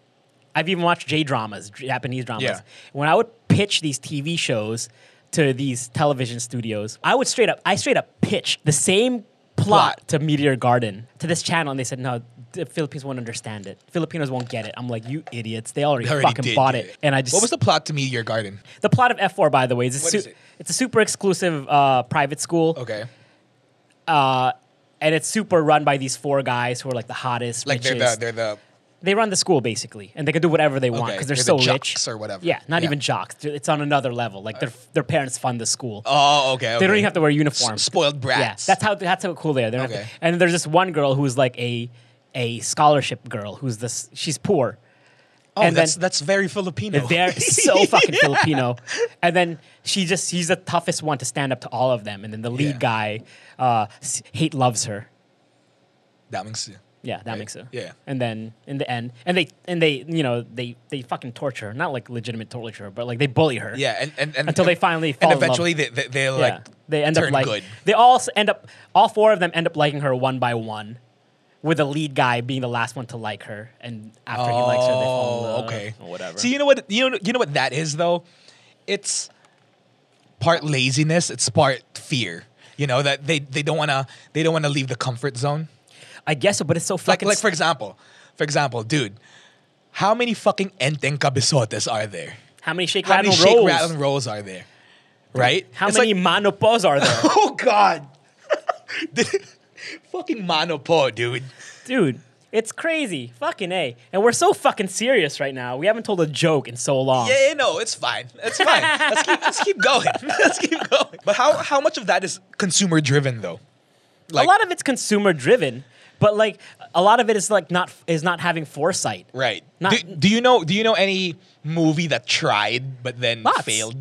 I've even watched J dramas, Japanese dramas. Yeah. When I would pitch these TV shows to these television studios, I would straight up, I straight up pitch the same plot, Plot. to Meteor Garden to this channel, and they said, "No, the Philippines won't understand it. Filipinos won't get it." I'm like, "You idiots! They already, They already fucking bought get it." And I just What was the plot to Meteor Garden? the plot of F4, by the way, is, a su- is it? it's a super exclusive uh, private school, Okay. Uh, and it's super run by these four guys who are like the hottest, Like they're the they're the they run the school basically, and they can do whatever they want Okay, because they're, they're so the rich or whatever. Yeah, not Yeah. even jocks. It's on another level. Like their their parents fund the school. Oh, okay. They don't even have to wear S- uniforms. spoiled Yeah, that's how that's how cool they are. They don't have to- Okay. and there's this one girl who's like a a scholarship girl who's this. She's poor. oh, and that's then- that's very Filipino. They're so fucking Filipino. And then she just she's the toughest one to stand up to all of them. And then the lead Yeah. guy, uh, hate loves her. that makes Yeah, that Right. makes it. Yeah. And then in the end, and they and they you know they they fucking torture her, not like legitimate torture, but like they bully her. Yeah, and, and, and Until they finally fall and eventually they they Yeah. like they end up like good. they all end up all four of them end up liking her one by one, with the lead guy being the last one to like her, and after he likes her, they fall in Oh, love. okay. or whatever. See, you know what you know you know what that is though? It's part laziness, it's part fear. You know that they they don't want to they don't want to leave the comfort zone. I guess so, but it's so fucking like like for example, for example, dude, how many fucking Enteng Kabisotes are there? how many shake How rattle many shake rolls? rattle and rolls are there? Right? How It's many like- Mano Pos are there? oh God. fucking Mano Po, dude. Dude, it's crazy. Fucking A. And we're so fucking serious right now. We haven't told a joke in so long. Yeah, yeah, no, it's fine. It's fine. let's keep let's keep going. let's keep going. But how how much of that is consumer driven though? a lot of it's consumer driven, but like a lot of it is like not is not having foresight. Right. Not- do, do you know? Do you know any movie that tried but then Lots. failed?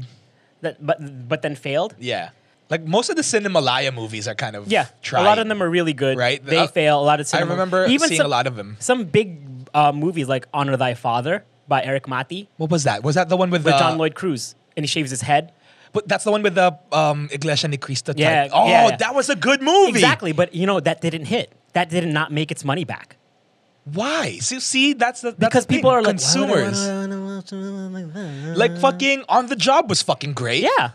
That but but then failed. Yeah. Like most of the Cinemalaya movies are kind of Yeah, tried. a lot of them are really good. Right. They Uh, fail. A lot of I remember even seeing some, a lot of them. Some big uh, movies like Honor Thy Father by Erik Matti What was that? Was that the one with, with the John Lloyd Cruz, and he shaves his head. But that's the one with the um, Iglesia Ni Cristo. Type. Yeah, Oh, yeah, yeah. that was a good movie. Exactly, but you know that didn't hit. That did not make its money back Why? See, see that's the that's because the people thing. are like consumers. "Why would I wanna watch something like that?" Like fucking on the job was fucking great. yeah,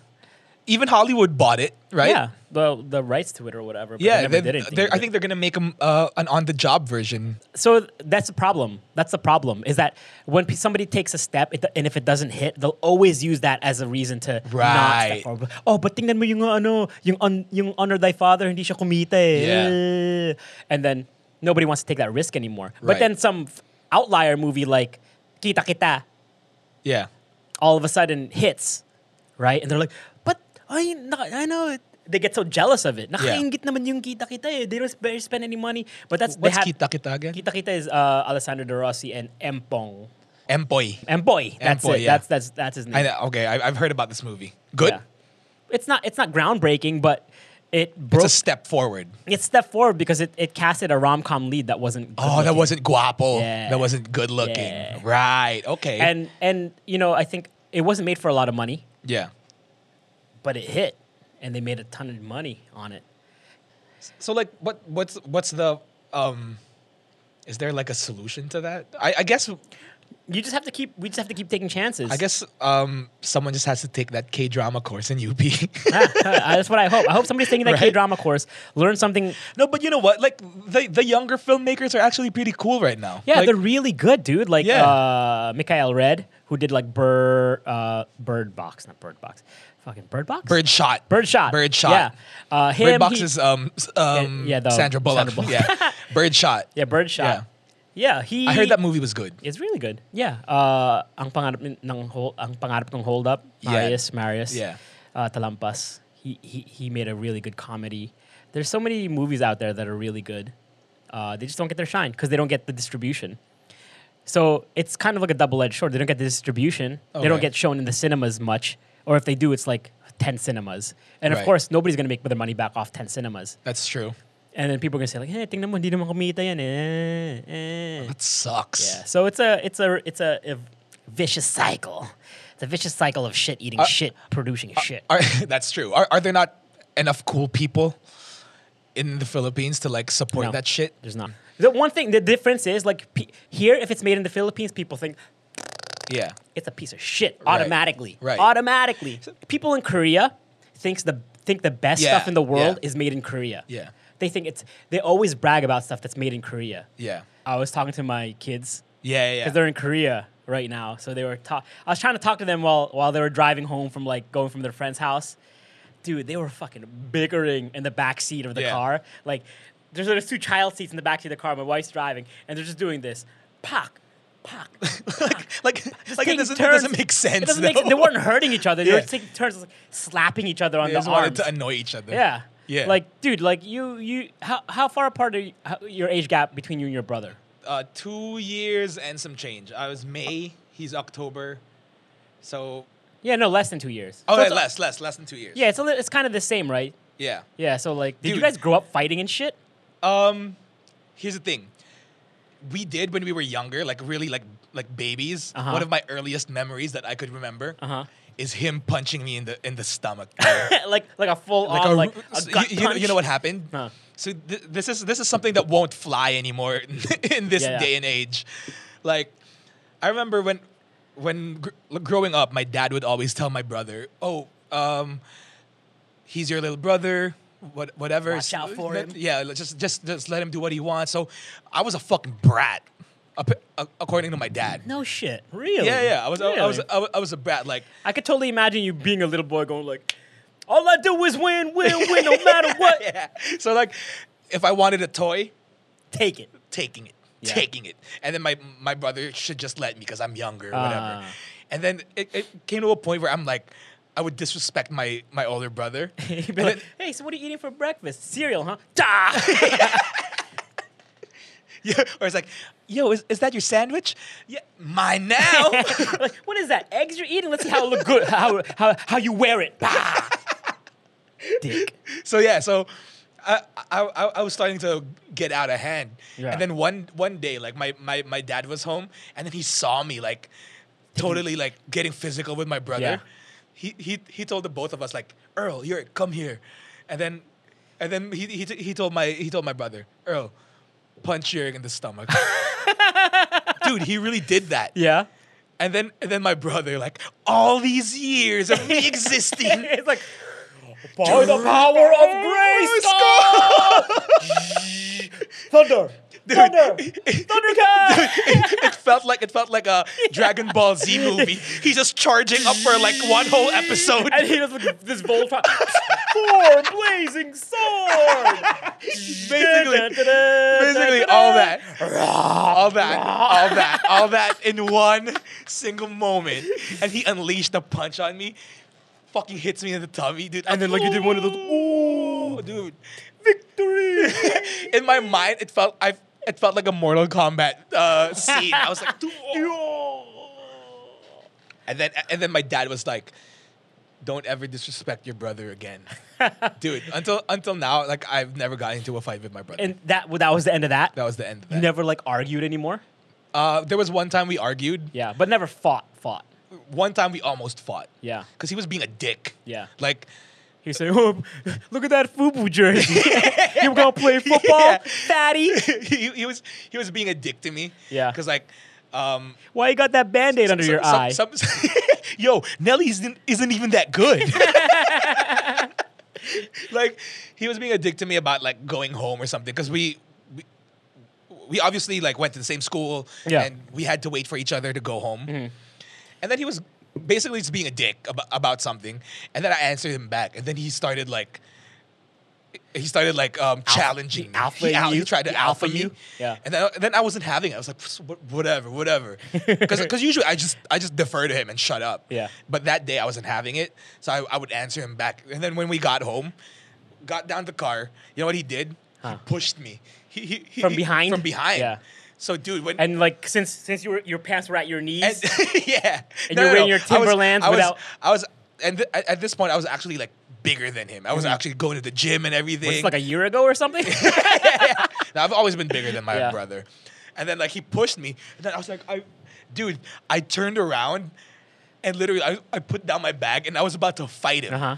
Even Hollywood bought it, right? yeah, the the rights to it or whatever. But Yeah, they never they- did they're- I think they're gonna make 'em, uh, an on the job version. so that's the problem. That's the problem is that when somebody takes a step it, and if it doesn't hit, they'll always use that as a reason to not Right. step forward. Oh, but tingnan mo yung ano, yung on, yung honor thy father hindi siya kumita eh. Yeah. And then nobody wants to take that risk anymore. But then some f- outlier movie like Kita Kita Yeah. all of a sudden hits, right? And they're like, but I, I know it. They get so jealous of it. Nakaingit naman yung kita kita eh. They don't sp- spend any money. But that's What's Kita Kita again? Kita Kita is uh, Alessandra De Rossi and Empong. Empoy. Empoy. That's Empoy, it. yeah. That's that's that's his name. I know. Okay, I, I've heard about this movie. Good. Yeah. It's not it's not groundbreaking, but it It's broke. a step forward. It step forward because it, it casted a rom com lead that wasn't. Oh, that good-looking. wasn't guapo. Yeah. That wasn't good looking. Yeah. Right. Okay. And and you know I think it wasn't made for a lot of money, yeah. But it hit, and they made a ton of money on it. So like, what what's what's the um? Is there like a solution to that? I, I guess You just have to keep. We just have to keep taking chances. I guess um someone just has to take that K drama course in UP. Ah, ah, that's what I hope. I hope somebody's taking that Right? K drama course, learn something. no, but you know what? Like the the younger filmmakers are actually pretty cool right now. Yeah, Like, they're really good, dude. Like Yeah. uh, Mikhail Red, who did like Bird, uh, Bird Box, not Bird Box, fucking Bird Box. Bird Shot. Bird Shot. Bird Shot. Yeah. Uh, him, Bird Box he- is um s- um yeah, the Sandra Bullock. Sandra Bullock. yeah. Bird Shot. yeah, Bird Shot. Yeah. Yeah, he. I heard that movie was good. It's really good. Yeah. Uh, ang pangarap ng hol- ang pangarap ng Hold Up, Yeah. Marius, Marius. Yeah. Uh, Talampas. He, he he made a really good comedy. There's so many movies out there that are really good. Uh, they just don't get their shine because they don't get the distribution. So it's kind of like a double-edged sword. They don't get the distribution. They don't Okay. get shown in the cinemas much, or if they do, it's like ten cinemas. And of course, nobody's gonna make their money back off ten cinemas. That's true. And then people are gonna say like, "Hey, tingnan mo, hindi naman kumita yan eh." eh. That sucks. Yeah. So it's a it's a it's a, a vicious cycle. It's a vicious cycle of shit eating Uh, shit, producing shit. Are, that's true. Are, are there not enough cool people in the Philippines to like support No. that shit? There's not. The one thing, the difference is like pe- here, if it's made in the Philippines, people think Yeah. it's a piece of shit automatically. Right. Automatically. People in Korea thinks the think the best Yeah, stuff in the world yeah. is made in Korea. Yeah. They think it's they always brag about stuff that's made in Korea. Yeah. I was talking to my kids Yeah. Yeah. because they're in Korea right now. So they were talk. I was trying to talk to them while while they were driving home from like going from their friend's house. Dude, they were fucking bickering in the back seat of the Yeah. car. Like, there's there's two child seats in the back seat of the car. My wife's driving, and they're just doing this, pock, like, like, Just like it doesn't, it doesn't make sense. It doesn't make. They weren't hurting each other. They Yeah. were taking turns, like, slapping each other on They the just arms. to annoy each other. yeah, Yeah. Like, dude, like you, you, how how far apart are you, how, your age gap between you and your brother? Uh, two years and some change. I was May. He's October. So. Yeah, no, less than two years. Oh, So less, less, less than two years. Yeah, it's a li- it's kind of the same, right? Yeah. Yeah. So like, did you guys grow up fighting and shit? Um, here's the thing. We did when we were younger, like really like like babies. Uh-huh. One of my earliest memories that I could remember Uh-huh. is him punching me in the in the stomach. like like a full like on a, like a gut you, you know, you know what happened? Huh. So th- this is this is something that won't fly anymore in this Yeah, yeah. day and age. Like, I remember when when gr- growing up, my dad would always tell my brother, "Oh, um, he's your little brother." What, whatever. Watch out for Let- him. Yeah, just just just let him do what he wants. So, I was a fucking brat, according to my dad. No shit. Really? Yeah, yeah. I was, I, was, Really? I was, I was a brat. Like, I could totally imagine you being a little boy going like, all I do is win, win, win, no matter what. yeah. So, like, if I wanted a toy, Take it. taking it, Yeah. taking it, and then my my brother should just let me because I'm younger, or whatever. Ah. And then it, it came to a point where I'm like, I would disrespect my my older brother. You'd be like, hey, so what are you eating for breakfast? Cereal, huh? Da! Yeah, or it's like, yo, is, is that your sandwich? Yeah, mine now. like, what is that? Eggs you're eating? Let's see how it look good. How how how you wear it. Bah! Dick. so yeah, so I, I I I was starting to get out of hand, Yeah. and then one one day, like my my my dad was home, and then he saw me like totally like getting physical with my brother. Yeah. He he he told the both of us like, Earl, you're come here, and then and then he he he told my he told my brother, Earl, punch Yurik in the stomach. Dude, he really did that. Yeah. And then and then my brother, like, all these years of me existing. it's like by the power of grace, Thunder. Thunder. Thundercat. it felt like it felt like a Dragon Ball Z movie. He's just charging up for like one whole episode. and he does like this Voltron. Four blazing sword. basically, basically all that, all that, all that, all that in one single moment. And he unleashed a punch on me. Fucking hits me in the tummy, dude. And then like you did one of those. Ooh, dude, victory! in my mind, it felt I. It felt like a Mortal Kombat uh, scene. I was like, and then and then my dad was like, "Don't ever disrespect your brother again, dude." Until until now, like I've never got into a fight with my brother. And that that was the end of that. that was the end. Of You never like argued anymore. Uh, there was one time we argued. Yeah, but never fought. Fought. One time we almost fought. Yeah. Because he was being a dick. Yeah. Like, He said, oh, "Look at that FUBU jersey. you gonna play football, Yeah. fatty? he, he was he was being a dick to me. Yeah. Because like, um, Why you got that band-aid under some- your some- eye?" some- yo, Nelly isn't, isn't even that good. like, he was being a dick to me about like going home or something because we, we we obviously like went to the same school Yeah. and we had to wait for each other to go home. And then he was basically just being a dick about, about something, and then I answered him back, and then he started like. He started like um, challenging he me. alphaing he, al- he you? tried to He alpha me. you? Yeah. And then, then I wasn't having it. I was like, "Wh- wh- whatever, whatever. Because usually I just I just defer to him and shut up. Yeah. But that day I wasn't having it, so I, I would answer him back. And then when we got home, got down the car, you know what he did? Huh. He pushed me. He, he, he- From behind? From behind. Yeah. So dude, when And like since since you were, your pants were at your knees, and, yeah. And you're wearing your I was- Timberlands I was, without- I was, and th- at, this point, I was actually like bigger than him. I was actually going to the gym and everything. was like a year ago or something? Now, I've always been bigger than my Yeah. brother. And then like he pushed me, and then I was like, I, dude, I turned around, and literally I, I put down my bag, and I was about to fight him. uh huh.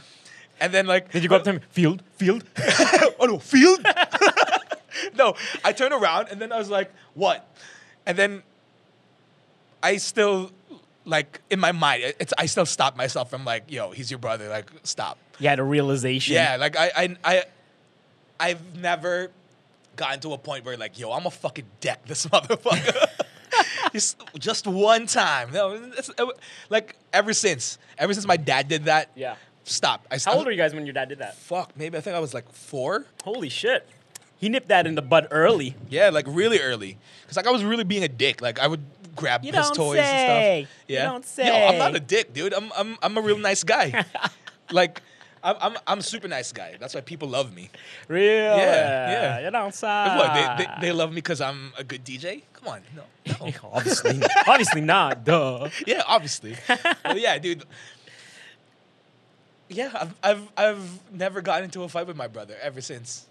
And then like, Did you go up to him? Field, field. oh no, field? no, I turned around, and then I was like, what? And then I still like in my mind, it's I still stopped myself from like, yo, he's your brother, like stop. You had a realization. Yeah, like I, I, I, I've never gotten to a point where like, yo, I'm a fucking deck this motherfucker. just, just one time. No, it's, it, like ever since, ever since my dad did that. Yeah. Stop. I, How old were you guys when your dad did that? Fuck, maybe I think I was like four. Holy shit. He nipped that in the bud early. Yeah, like really early. Cause like I was really being a dick. Like I would grab You his toys say. and stuff. You Yeah. don't say. Yo, I'm not a dick, dude. I'm I'm I'm a real nice guy. like I'm, I'm I'm a super nice guy. That's why people love me. Real. yeah. Yeah. You don't say. What, they, they, they love me because I'm a good DJ? Come on, no, no. obviously, obviously not. Duh. yeah, obviously. but yeah, dude. Yeah, I've, I've I've never gotten into a fight with my brother ever since.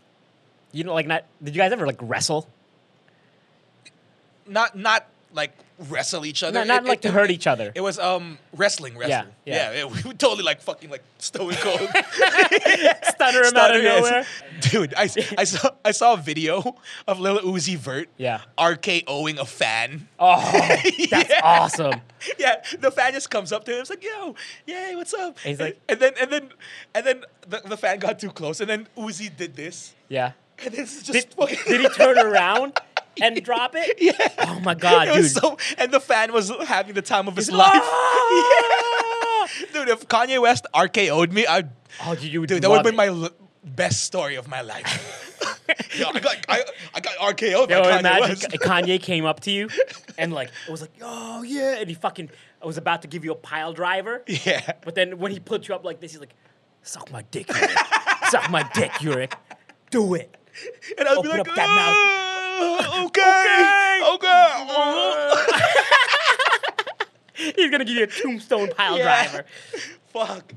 You know, like not. Did you guys ever like wrestle? Not not like wrestle each other. Not, not It- like it- to it- hurt each other. It was um wrestling, wrestling. yeah. yeah. we would totally like fucking like stone cold. Stunner him out of nowhere. Dude, I, I saw I saw a video of Lil Uzi Vert Yeah. RKOing a fan. Oh, that's Yeah. awesome. Yeah, the fan just comes up to him. It's like, "Yo, yay, what's up?" And he's like- and then and then and then the, the fan got too close, and then Uzi did this, Yeah. and this is just Did, fucking. did he turn around and drop it? Yeah. Oh my god, It dude. was so, and the fan was having the time of his He's life. "Ah!" Dude, if Kanye West RKO'd me, I'd, Oh, dude, you would dude, that would been my l- best story of my life. Yo, I got, I, I got RKO'd Yo, by Kanye imagine West. Kanye came up to you and like it was like, oh yeah, and he fucking I was about to give you a pile driver. Yeah. But then when he put you up like this, he's like, suck my dick, Yurik. suck my dick, Yurik. Do it. And I'd be Open like, up that "Ah." Uh, okay. Okay. He's gonna give you a tombstone pile Yeah. driver. Fuck.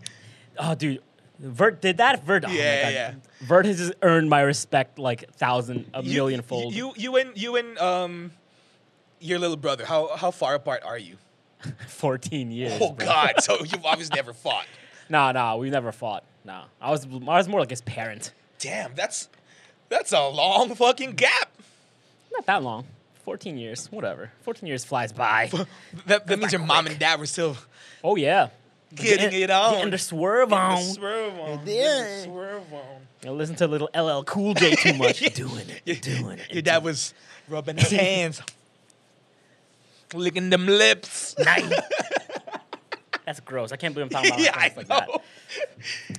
Oh, dude. Vert did that. Vert. Oh Yeah, yeah. Vert has just earned my respect like thousand, a You- million fold. You, you and you and um, your little brother. How how far apart are you? 14 years. Oh bro. God! So you've obviously never fought. Nah, nah, we never fought. Nah, I was, I was more like his parent. Damn, that's that's a long fucking gap. Not that long. 14 years, whatever. 14 years flies by. That, that means your mom and dad were still oh yeah. getting it on. Getting the swerve on. Swerve on. Yeah. getting the Swerve on. I listen to little LL Cool J too much. doing it, doing it. Your dad was rubbing his hands, licking them lips. Nice. That's gross. I can't believe I'm talking about yeah, like that.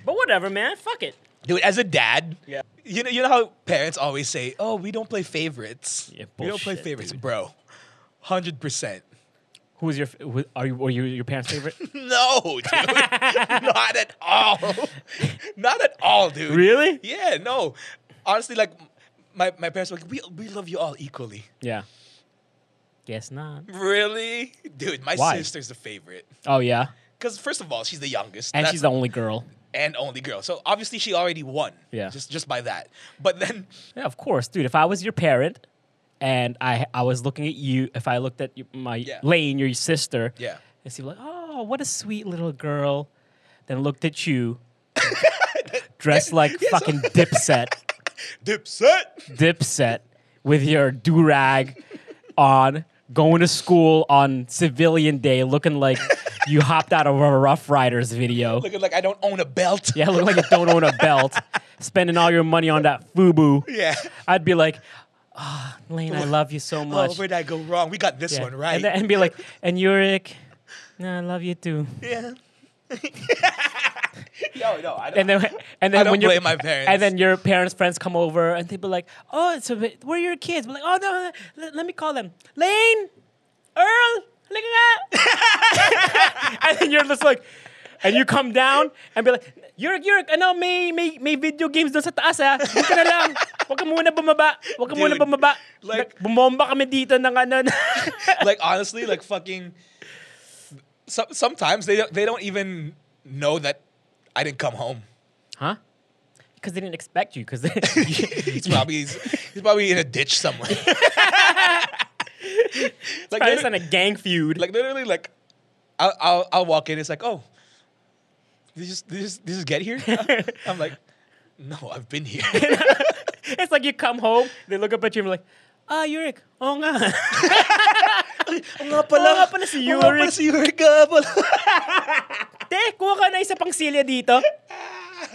But whatever, man. Fuck it. Dude, as a dad, Yeah. you know, you know how parents always say, "Oh, we don't play favrots. Yeah, we don't play bullshit, favorites, dude. bro." Hundred percent. Who was your? Who, are you? Were you your parents' favorite? No, dude, not at all. not at all, dude. really? Yeah, no. Honestly, like my, my parents were like, we we love you all equally. Yeah. Guess not. Really, dude, my Why? sister's the favorite. Oh yeah. Because first of all, she's the youngest, And That's- she's the only girl. And only girl. So obviously, she already won. Yeah. just just by that. But then, Yeah, of course, dude. If I was your parent, and I I was looking at you, if I looked at you, my Yeah. Lane, your sister, yeah, and see like, oh, what a sweet little girl, then looked at you, dressed like fucking Dipset, Dipset. Dipset, with your do rag on, going to school on civilian day, looking like you hopped out of a Ruff Ryders video. Looking like I don't own a belt. Yeah, look like you don't own a belt, spending all your money on that FUBU. Yeah. I'd be like, ah, Lane, I love you so Oh, much. where'd I go wrong? We got this Yeah. one right. And, then, and be like, and Yurik, no, I love you too. yeah. Yo, no, I don't. And then, and then I don't when your- blame my parents. And then your parents' friends come over and they be like, oh, so where are your kids? We're like, oh no, let, let me call them. Lane, Earl, look at that. and then you're just like, and you come down and be like, Yurik, Yurik, ano, may, may, may video games doon sa taas ha. Huwag ka na lang. Huwag ka muna bumaba. Huwag ka muna bumaba. like- Bumomba kami dito ng ano. like honestly, like fucking. So, sometimes they don't, they don't even know that I didn't come home. Huh? Because they didn't expect you. Because He's probably he's, he's probably in a ditch somewhere. like probably on a gang feud. like literally, like I'll, I'll I'll walk in. It's like, oh, did you just did you just, did just get here? I'm like, no, I've been here. it's like you come home, they look up at you and be like, ah, Yurik, oh nga. Oo nga Oo nga pala si Oo nga pala Yurik. si Yurik nga pala. Te, kuha ka na isa pang silya dito.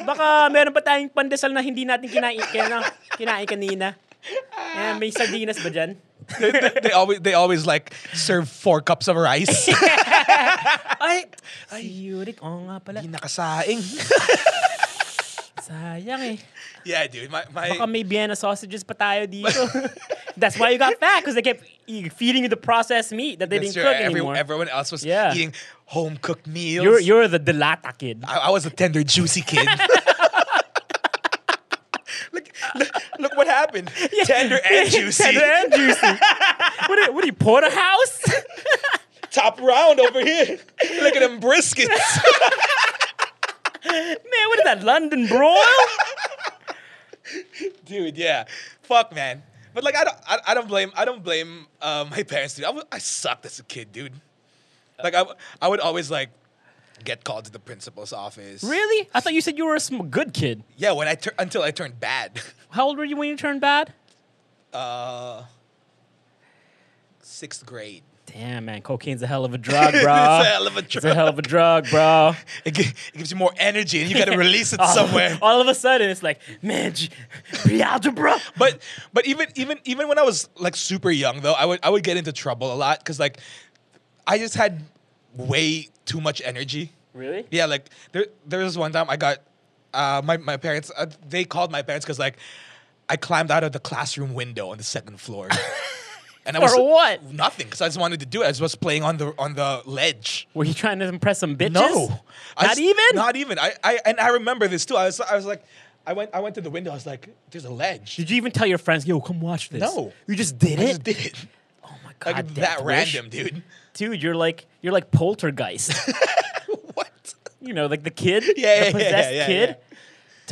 Baka meron pa tayong pandesal na hindi natin kinain, kaya kinain kanina. Eh, may sardinas ba dyan? they, they- they always they always like serve four cups of rice. Ay, si Yurik, oo nga pala. Hindi nakasaing. Sayang eh. yeah, dude. My my Baka may Vienna sausages pa tayo dito. That's why you got fat, because they kept feeding you the processed meat that they That's didn't true. cook Every- anymore. everyone else was Yeah. eating home cooked meals. You're, you're the delata kid. I, I was a tender, juicy kid. look, look, look what happened. Tender and juicy. Tender and juicy. what, do, what do you, porterhouse? Top round over here. Look at them briskets. Man, what is that, London broil? Dude, yeah. Fuck, man. But like, I don't, I, I don't blame, I don't blame uh, my parents, dude. I, sucked as a kid, dude. Like, I, w- I would always like get called to the principal's office. Really? I thought you said you were a sm- good kid. Yeah, when I tur- until I turned bad. How old were you when you turned bad? Uh, sixth grade. Damn, man, cocaine's a hell of a drug, bro. it's a hell of a It's a drug. hell of a drug, bro. It, gi- it gives you more energy, and you got to release it somewhere. All of a sudden, it's like, man, g- pre-algebra. But but even even even when I was like super young though, I would I would get into trouble a lot because like I just had way too much energy. Really? Yeah, like there there was one time I got uh, my my parents uh, they called my parents because like I climbed out of the classroom window on the second floor. And I was For what? Nothing, because I just wanted to do it. I was just playing on the on the ledge. Were you trying to impress some bitches? No, I Not even? Not even. I, I and I remember this too. I was I was like, I went I went to the window. I was like, "There's a ledge." Did you even tell your friends, yo, come watch this? No. You just did I it? just did it. Oh my god. Like that random, dude. Dude, you're like you're like poltergeist. what? you know, like the kid, Yeah, yeah, the yeah, possessed yeah, kid.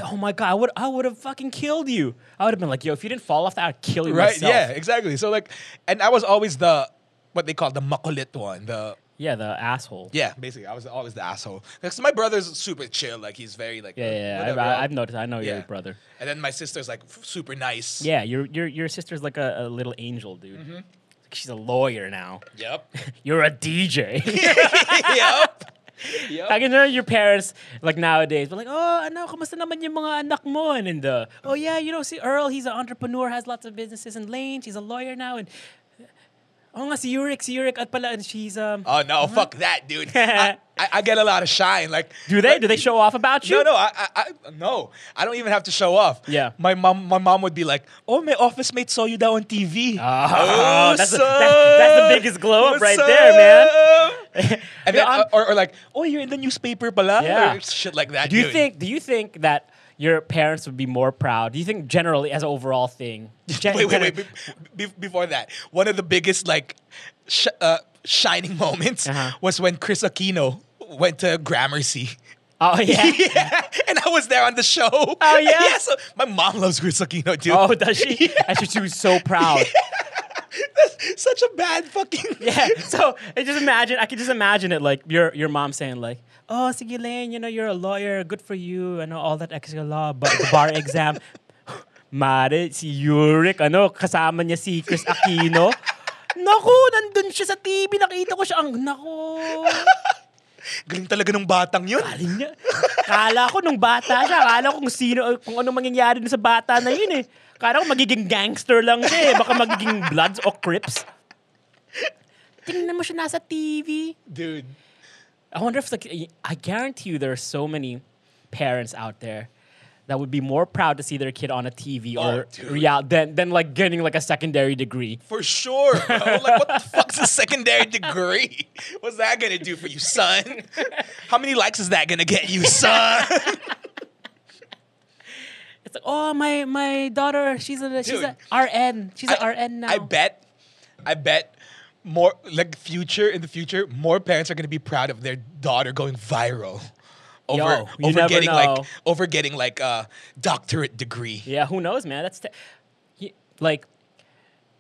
Oh my god, I would I would have fucking killed you. I would have been like, yo, if you didn't fall off that, I'd kill you Right? myself. Yeah, exactly. So like, and I was always the what they call the makulit one. The Yeah, the asshole. yeah, basically, I was always the asshole. Because my brother's super chill. Like he's very like Yeah, yeah, yeah. I, I've noticed. I know Yeah. your brother. And then my sister's like super nice. Yeah, your your your sister's like a, a little angel, dude. Mm-hmm. She's a lawyer now. Yep. You're a DJ. yep. Yep. I can know your parents like nowadays, but like, oh, ano, kamusta naman yung mga anak mo? And then the, oh yeah, you know, see Earl, he's an entrepreneur, has lots of businesses in Lane. She's a lawyer now, and oh nga si Yurik, si Yurik at pala, and she's um. Oh no, fuck that, dude. I, I, I get a lot of shine. Like, do they? like- Do they show off about you? No, no, I, I, I, no. I don't even have to show off. Yeah. My mom, my mom would be like, "Oh, my office mate saw you down on TV. Oh, that's the- what's that- that's the biggest glow up right there, man. and then, or, or like, "Oh, you're in the newspaper, pala." Yeah. Or shit like that. Do you dude. think? Do you think that your parents would be more proud? Do you think generally, as an overall thing? gen- Wait, wait, wait. Be, be- before that, one of the biggest like sh- uh, shining moments Uh-huh. was when Kris Aquino went to Gramercy. Oh yeah. yeah, and I was there on the show. Oh yeah? yeah. So my mom loves Kris Aquino, dude. Oh, does she? And she, she was so proud. Such a bad fucking. Yeah. So I just imagine. I can just imagine it like your your mom saying like, "Oh, sige Lane, you know you're a lawyer. Good for you. I know all that extra law, but the bar exam." Mare, si Yurik, ano, kasama niya si Chris Aquino. Naku, nandun siya sa TV. Nakita ko siya. Ang, naku. Galing talaga ng batang yun. Galing niya. Kala ko nung bata siya, kala ko kung sino, kung ano mangyayari sa bata na yun eh. Kala ko magiging gangster lang siya eh. Baka magiging Bloods o Crips. Tingnan mo siya nasa TV. Dude. I wonder if like I guarantee you there are so many parents out there that would be more proud to see their kid on a TV Oh, or dude. real than than like getting like a secondary degree. For sure, bro. like, what the fuck's a secondary degree? What's that gonna do for you, son? How many likes is that gonna get you, son? Like, oh my my daughter, she's a she's Dude. a RN. She's a I- RN now. I bet, I bet more like future in the future, more parents are gonna be proud of their daughter going viral. Over, Yo, over getting know. like over getting like a doctorate degree. Yeah, who knows, man? That's like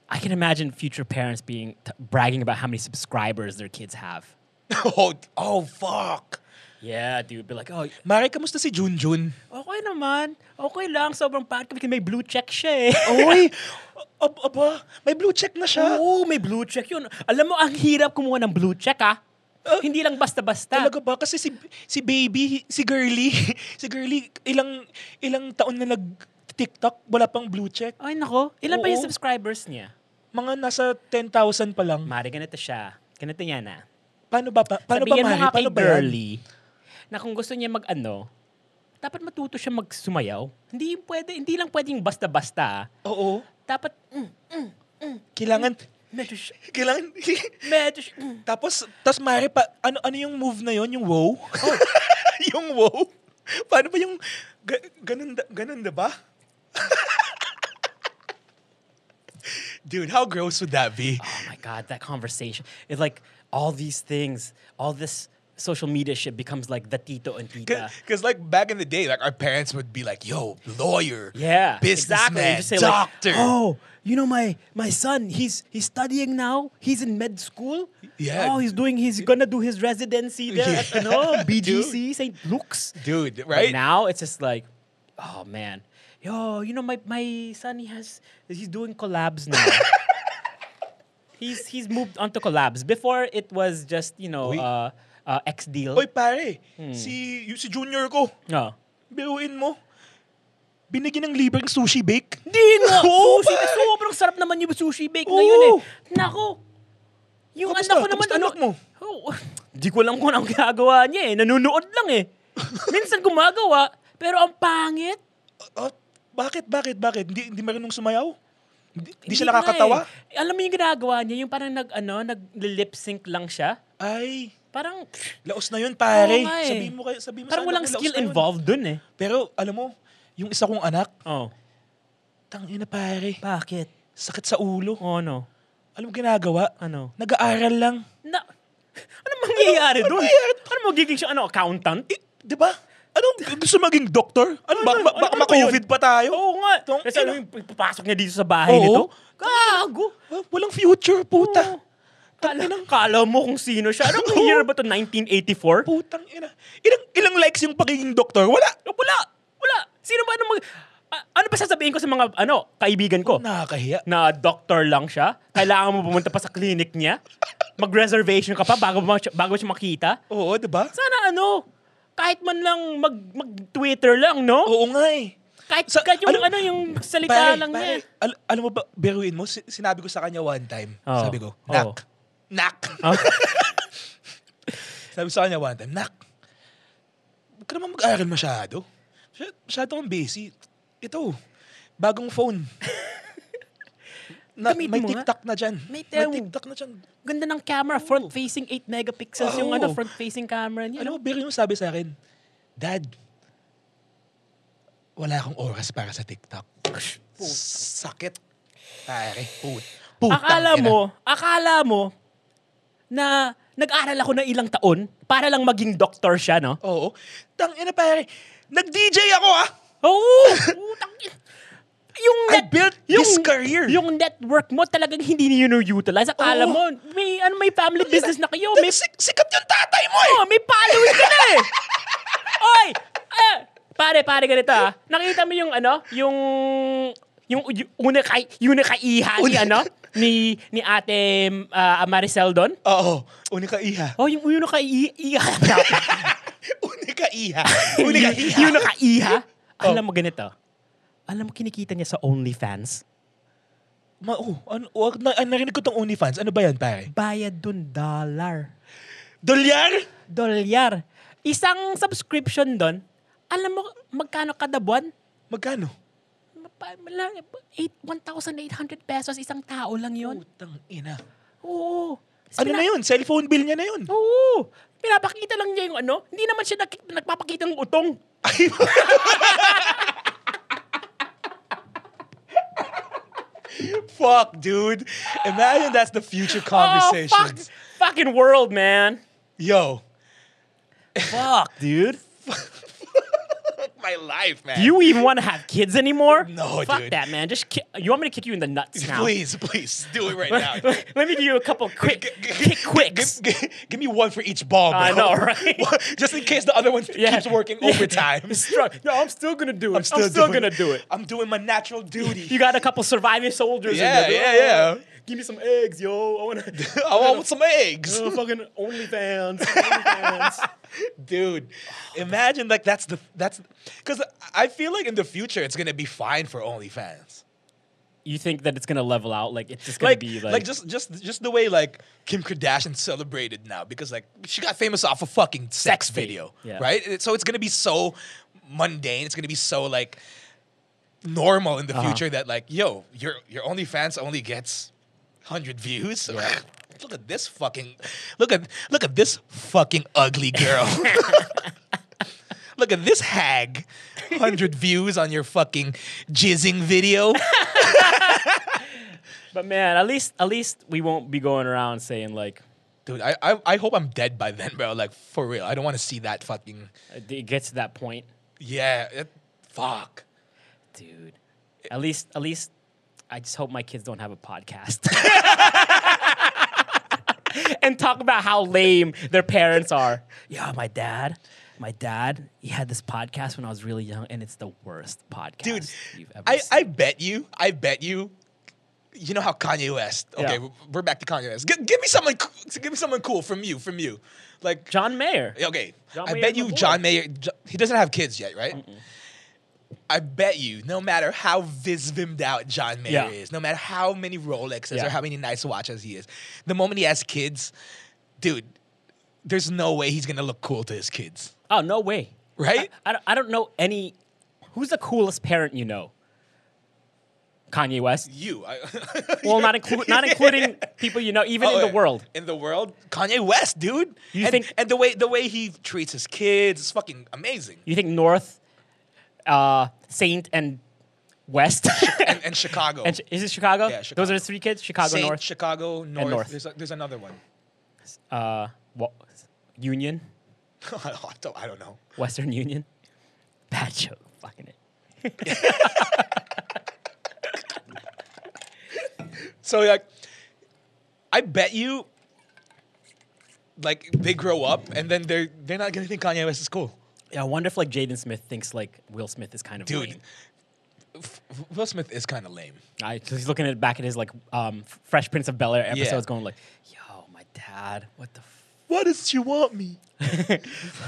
I can imagine future parents being t- bragging about how many subscribers their kids have. oh, oh fuck. Yeah, dude, be like, oh, Mare, kamusta si Junjun? okay naman, okay lang, sobrang bad kasi may blue check siya eh. Oy, ab- aba, may blue check na siya. Oo, may blue check yun. Alam mo, ang hirap kumuha ng blue check ah. Hindi lang basta-basta. Talaga ba? Kasi si, si baby, si girly, si girly, ilang, ilang taon na nag TikTok, wala pang blue check. Ay nako, ilan pa yung subscribers niya? Mga nasa 10,000 pa lang. Mari, ganito siya. Ganito yan ah. Paano ba? Pa, paano Sabihin ba, mo nga kay Paano ba yan? girly na kung gusto niya mag-ano, dapat matuto siya magsumayaw. Hindi pwede, hindi lang pwedeng basta-basta. ah. Oo. Dapat, mm, Kailangan, medyo, siya- kailangan, medyo, siya- mm. tapos, tapos Mari, pa, ano, ano yung move na yon Yung wow? yung wow? Paano ba yung, ga, ganun, da- ganun na ba? Dude, how gross would that be? Oh my God, that conversation. It's like all these things, all this social media shit becomes like the tito and tita. Because like back in the day, like our parents would be like, "Yo, lawyer, Yeah, exactly. businessman, You say doctor." Like, oh, you know my my son. He's he's studying now. He's in med school. Yeah. Oh, he's doing. He's gonna do his residency there at Yeah. ano, BGC St. Luke's. dude, But right? now it's just like, oh man, yo, you know my my son. He has he's doing collabs now. he's he's moved on to collabs. Before it was just you know Uy. uh, uh, X deal. Oy pare, Hmm. si yung si junior ko, No. biruin mo. Binigyan ng libreng sushi bake. Di nga! Oo, sushi, sobrang sarap naman yung sushi bake Oo. ngayon eh. Nako! Yung Kamusta? anak ko naman, ano, anak mo? Oh, di ko lang kung anong ginagawa niya eh. Nanonood lang eh. Minsan gumagawa, pero ang pangit. Oh, bakit, bakit, bakit? Hindi, hindi marunong sumayaw? Hindi, hindi siya nga nakakatawa? eh. Alam mo yung ginagawa niya, yung parang nag, ano, nag-lip sync lang siya. Ay, Parang, laos na yun, pare. Oo nga eh. Sabihin mo kayo, sabihin mo parang walang skill na involved dun eh. Pero, alam mo, yung isa kong anak, Oh. tangina pare, Bakit? sakit sa ulo. Oh, no. Alam mo ginagawa? Ano? Nag-aaral lang. Na, ano mangyayari doon? Ano magiging siya, ano, accountant? Eh, di ba? Anong gusto maging doktor? Ano ba? Ano, ba- ano, baka ano ba ma-COVID pa tayo? Oo nga. Tong Kasi ano yung papasok niya dito sa bahay Oo. nito? Gago. Walang future, puta. Oo. Kala, kala mo kung sino siya. Anong year ba to? 1984? Putang ina. Ilang, ilang likes yung pagiging doktor? Wala. Wala. Wala. Sino ba ano mag... a- ano ba sasabihin ko sa mga ano kaibigan ko? Nakakahiya. na doctor lang siya, kailangan mo pumunta pa sa clinic niya, mag-reservation ka pa bago, mo bago siya makita. Oo, di ba? Sana ano, kahit man lang mag, mag-Twitter lang, no? Oo nga eh. Kahit, Sa- kahit yung alam- ano, yung salita Pare, lang pare, niya. al- alam mo ba, beruin mo, si- sinabi ko sa kanya one time. Oo. Sabi ko, Oo. Nak. Nak. Oh. sabi sa kanya one time, Nak, huwag ka naman mag-aaral masyado. Masy- Masyado kang busy. Ito, bagong phone. na, Gamitin may. TikTok na dyan. May May. TikTok na dyan. Ganda ng camera, front-facing 8 megapixels yung Oo. ano, front-facing camera niya. Alam mo, beruin mo sabi sa akin, Dad, wala akong oras para sa TikTok. Sakit. Pare, put. Akala mo, akala mo na nag-aral ako ng ilang taon para lang maging doctor siya, no? Oo. Tang ina pare. Nag-DJ ako ah. Oo! Putang ina. yung I built this career. Yung network mo talagang hindi niyo utilize. Akala mo, may, ano, may family business na kayo. May, Sik- sikat yung tatay mo eh. oh, may following ka na eh. Oy! Eh, pare, pare, ganito ah. Nakita mo yung ano, yung yung, yung una kay una kay iha ni ano ni ni Ate ah, Maricel doon. Oo. Unika iha. Oh, yung una kay i- iha. Unika iha. Unika iha. yung naka iha. Oh. Alam mo ganito. Alam mo kinikita niya sa OnlyFans? Ma, oh, ano, wag na, ah, narinig ko tong OnlyFans. Ano ba yan, pare? Bayad dun dollar. Dolyar? Dolyar. Isang subscription doon, alam mo magkano kada buwan? Magkano? Pa- mala- eight- 1,800 pesos isang tao lang yon. Putang ina. Oo. Ano na yun? Cellphone bill niya na yun. Oo. Pinapakita lang niya yung ano. Hindi naman siya nag- nagpapakita ng utong. Fuck, dude. Imagine that's the future conversations. Oh, fuck. Fucking world, man. Yo. Fuck, dude. My life, man. Do you even want to have kids anymore? No, Fuck dude. that, man. Just ki- you want me to kick you in the nuts now? Please, please, do it right now. Let me give you a couple quick, kick quicks. Give, give- give me one for each ball, bro. I know, right? Just in case the other one keeps working Yeah. overtime. No, I'm still gonna do it. I'm still still, doing gonna do it. I'm doing my natural duty. You got a couple surviving soldiers. Yeah, in there. yeah, yeah. Give me some eggs, yo. I wanna. I want some eggs. Oh, fucking OnlyFans. OnlyFans. Dude, imagine like that's the that's because I feel like in the future it's gonna be fine for OnlyFans. you think that it's gonna level out? Like it's just gonna Like, be like, like, just just just the way like Kim Kardashian celebrated now because like she got famous off a fucking sex, tape. video, Yeah. right? So it's gonna be so mundane. It's gonna be so like normal in the Uh-huh. future that like yo your your OnlyFans only gets hundred views. Look at this fucking look at look at this fucking ugly girl. look at this hag. Hundred views on your fucking jizzing video. but man, at least at least we won't be going around saying like Dude, I, I I hope I'm dead by then, bro. Like for real. I don't want to see that fucking uh, it gets to that point, yeah. It, fuck. dude. At least at least I just hope my kids don't have a podcast. and talk about how lame their parents are. Yeah, my dad, my dad, he had this podcast when I was really young, and it's the worst podcast Dude, you've ever I, seen. I bet you, I bet you, you know how Kanye West. Okay, Yeah. we're- we're back to Kanye West. G- give me someone, co- give me someone cool from you, from you, like John Mayer. okay. John I Mayer's bet you. John Mayer. Jo- He doesn't have kids yet, right? I bet you, no matter how visvimmed out John Mayer Yeah. is, no matter how many Rolexes Yeah. or how many nice watches he is, the moment he has kids, dude, there's no way he's gonna look cool to his kids, Oh no way! right? I, I, don't, I don't know any. Who's the coolest parent you know? Kanye West. you, I, Well, not inclu- not including people you know, even Oh, in the world. In the world, Kanye West, dude. You and, think- and the way the way he treats his kids is fucking amazing. You think North uh, Saint and West. and, and Chicago. and is it Chicago? Yeah, Chicago. Those are the three kids. Chicago Saint, North, Chicago North. North. There's, a, there's another one. uh, Wa- Union, I, don't, I don't know. Western Union. Bad joke. Fucking it. So like, I bet you, like they grow up and then they're they're not gonna think Kanye West is cool. Yeah, I wonder if like Jaden Smith thinks like Will Smith is kind of Dude, lame. F- Will Smith is kind of lame. I, so he's looking at back at his like um, Fresh Prince of Bel Air episodes, Yeah. going like, "Yo, my dad, what the." F-? Why does she want me?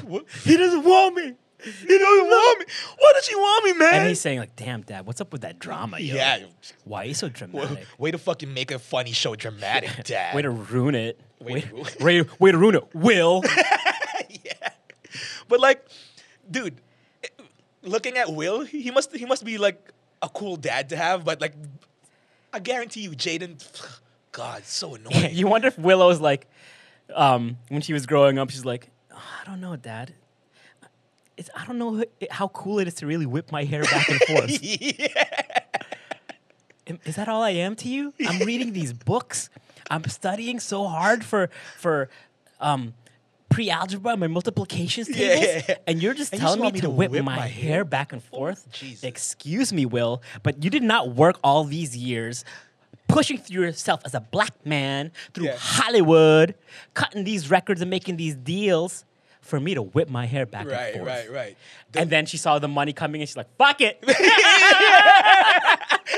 What? He doesn't want me. He doesn't want me. Why does she want me, man? And he's saying like, "Damn, dad, what's up with that drama? Yo? yeah. why are you so dramatic? way to fucking make a funny show dramatic, Dad. Way to ruin it. Way Way, to ruin- way, way to ruin it. Will. Yeah. But like, dude, looking at Will, he must he must be like a cool dad to have. But like, I guarantee you, Jaden, God, so annoying. you wonder if Willow's like, um, when she was growing up, she's like, "Oh, I don't know, Dad. It's, I don't know how cool it is to really whip my hair back and forth. Am- Is that all I am to you? I'm reading these books. I'm studying so hard for for um, pre-algebra, my multiplications Yeah, tables, yeah, yeah. and you're just And you telling me want me to whip, whip my, my hair back and forth. Jesus. Excuse me, Will, but you did not work all these years pushing through yourself as a black man through Yeah. Hollywood, cutting these records and making these deals for me to whip my hair back and right, forth. right, right. And then she saw the money coming and she's like, fuck it.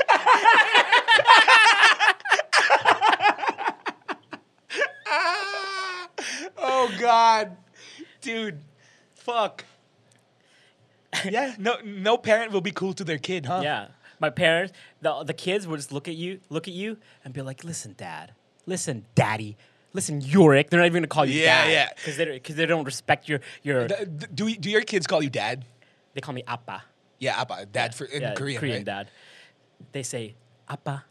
Oh God, dude, fuck. yeah, no, no parent will be cool to their kid, huh? Yeah. My parents, the, the kids will just look at you, look at you, and be like, listen, dad. Listen, daddy. Listen, Yorick. They're not even gonna call you Yeah, dad. yeah. Because they, because they don't respect your, your th- Do do your kids call you dad? they call me appa. Yeah, Appa, dad for in Yeah, Korean, Korean right? dad. They say, appa.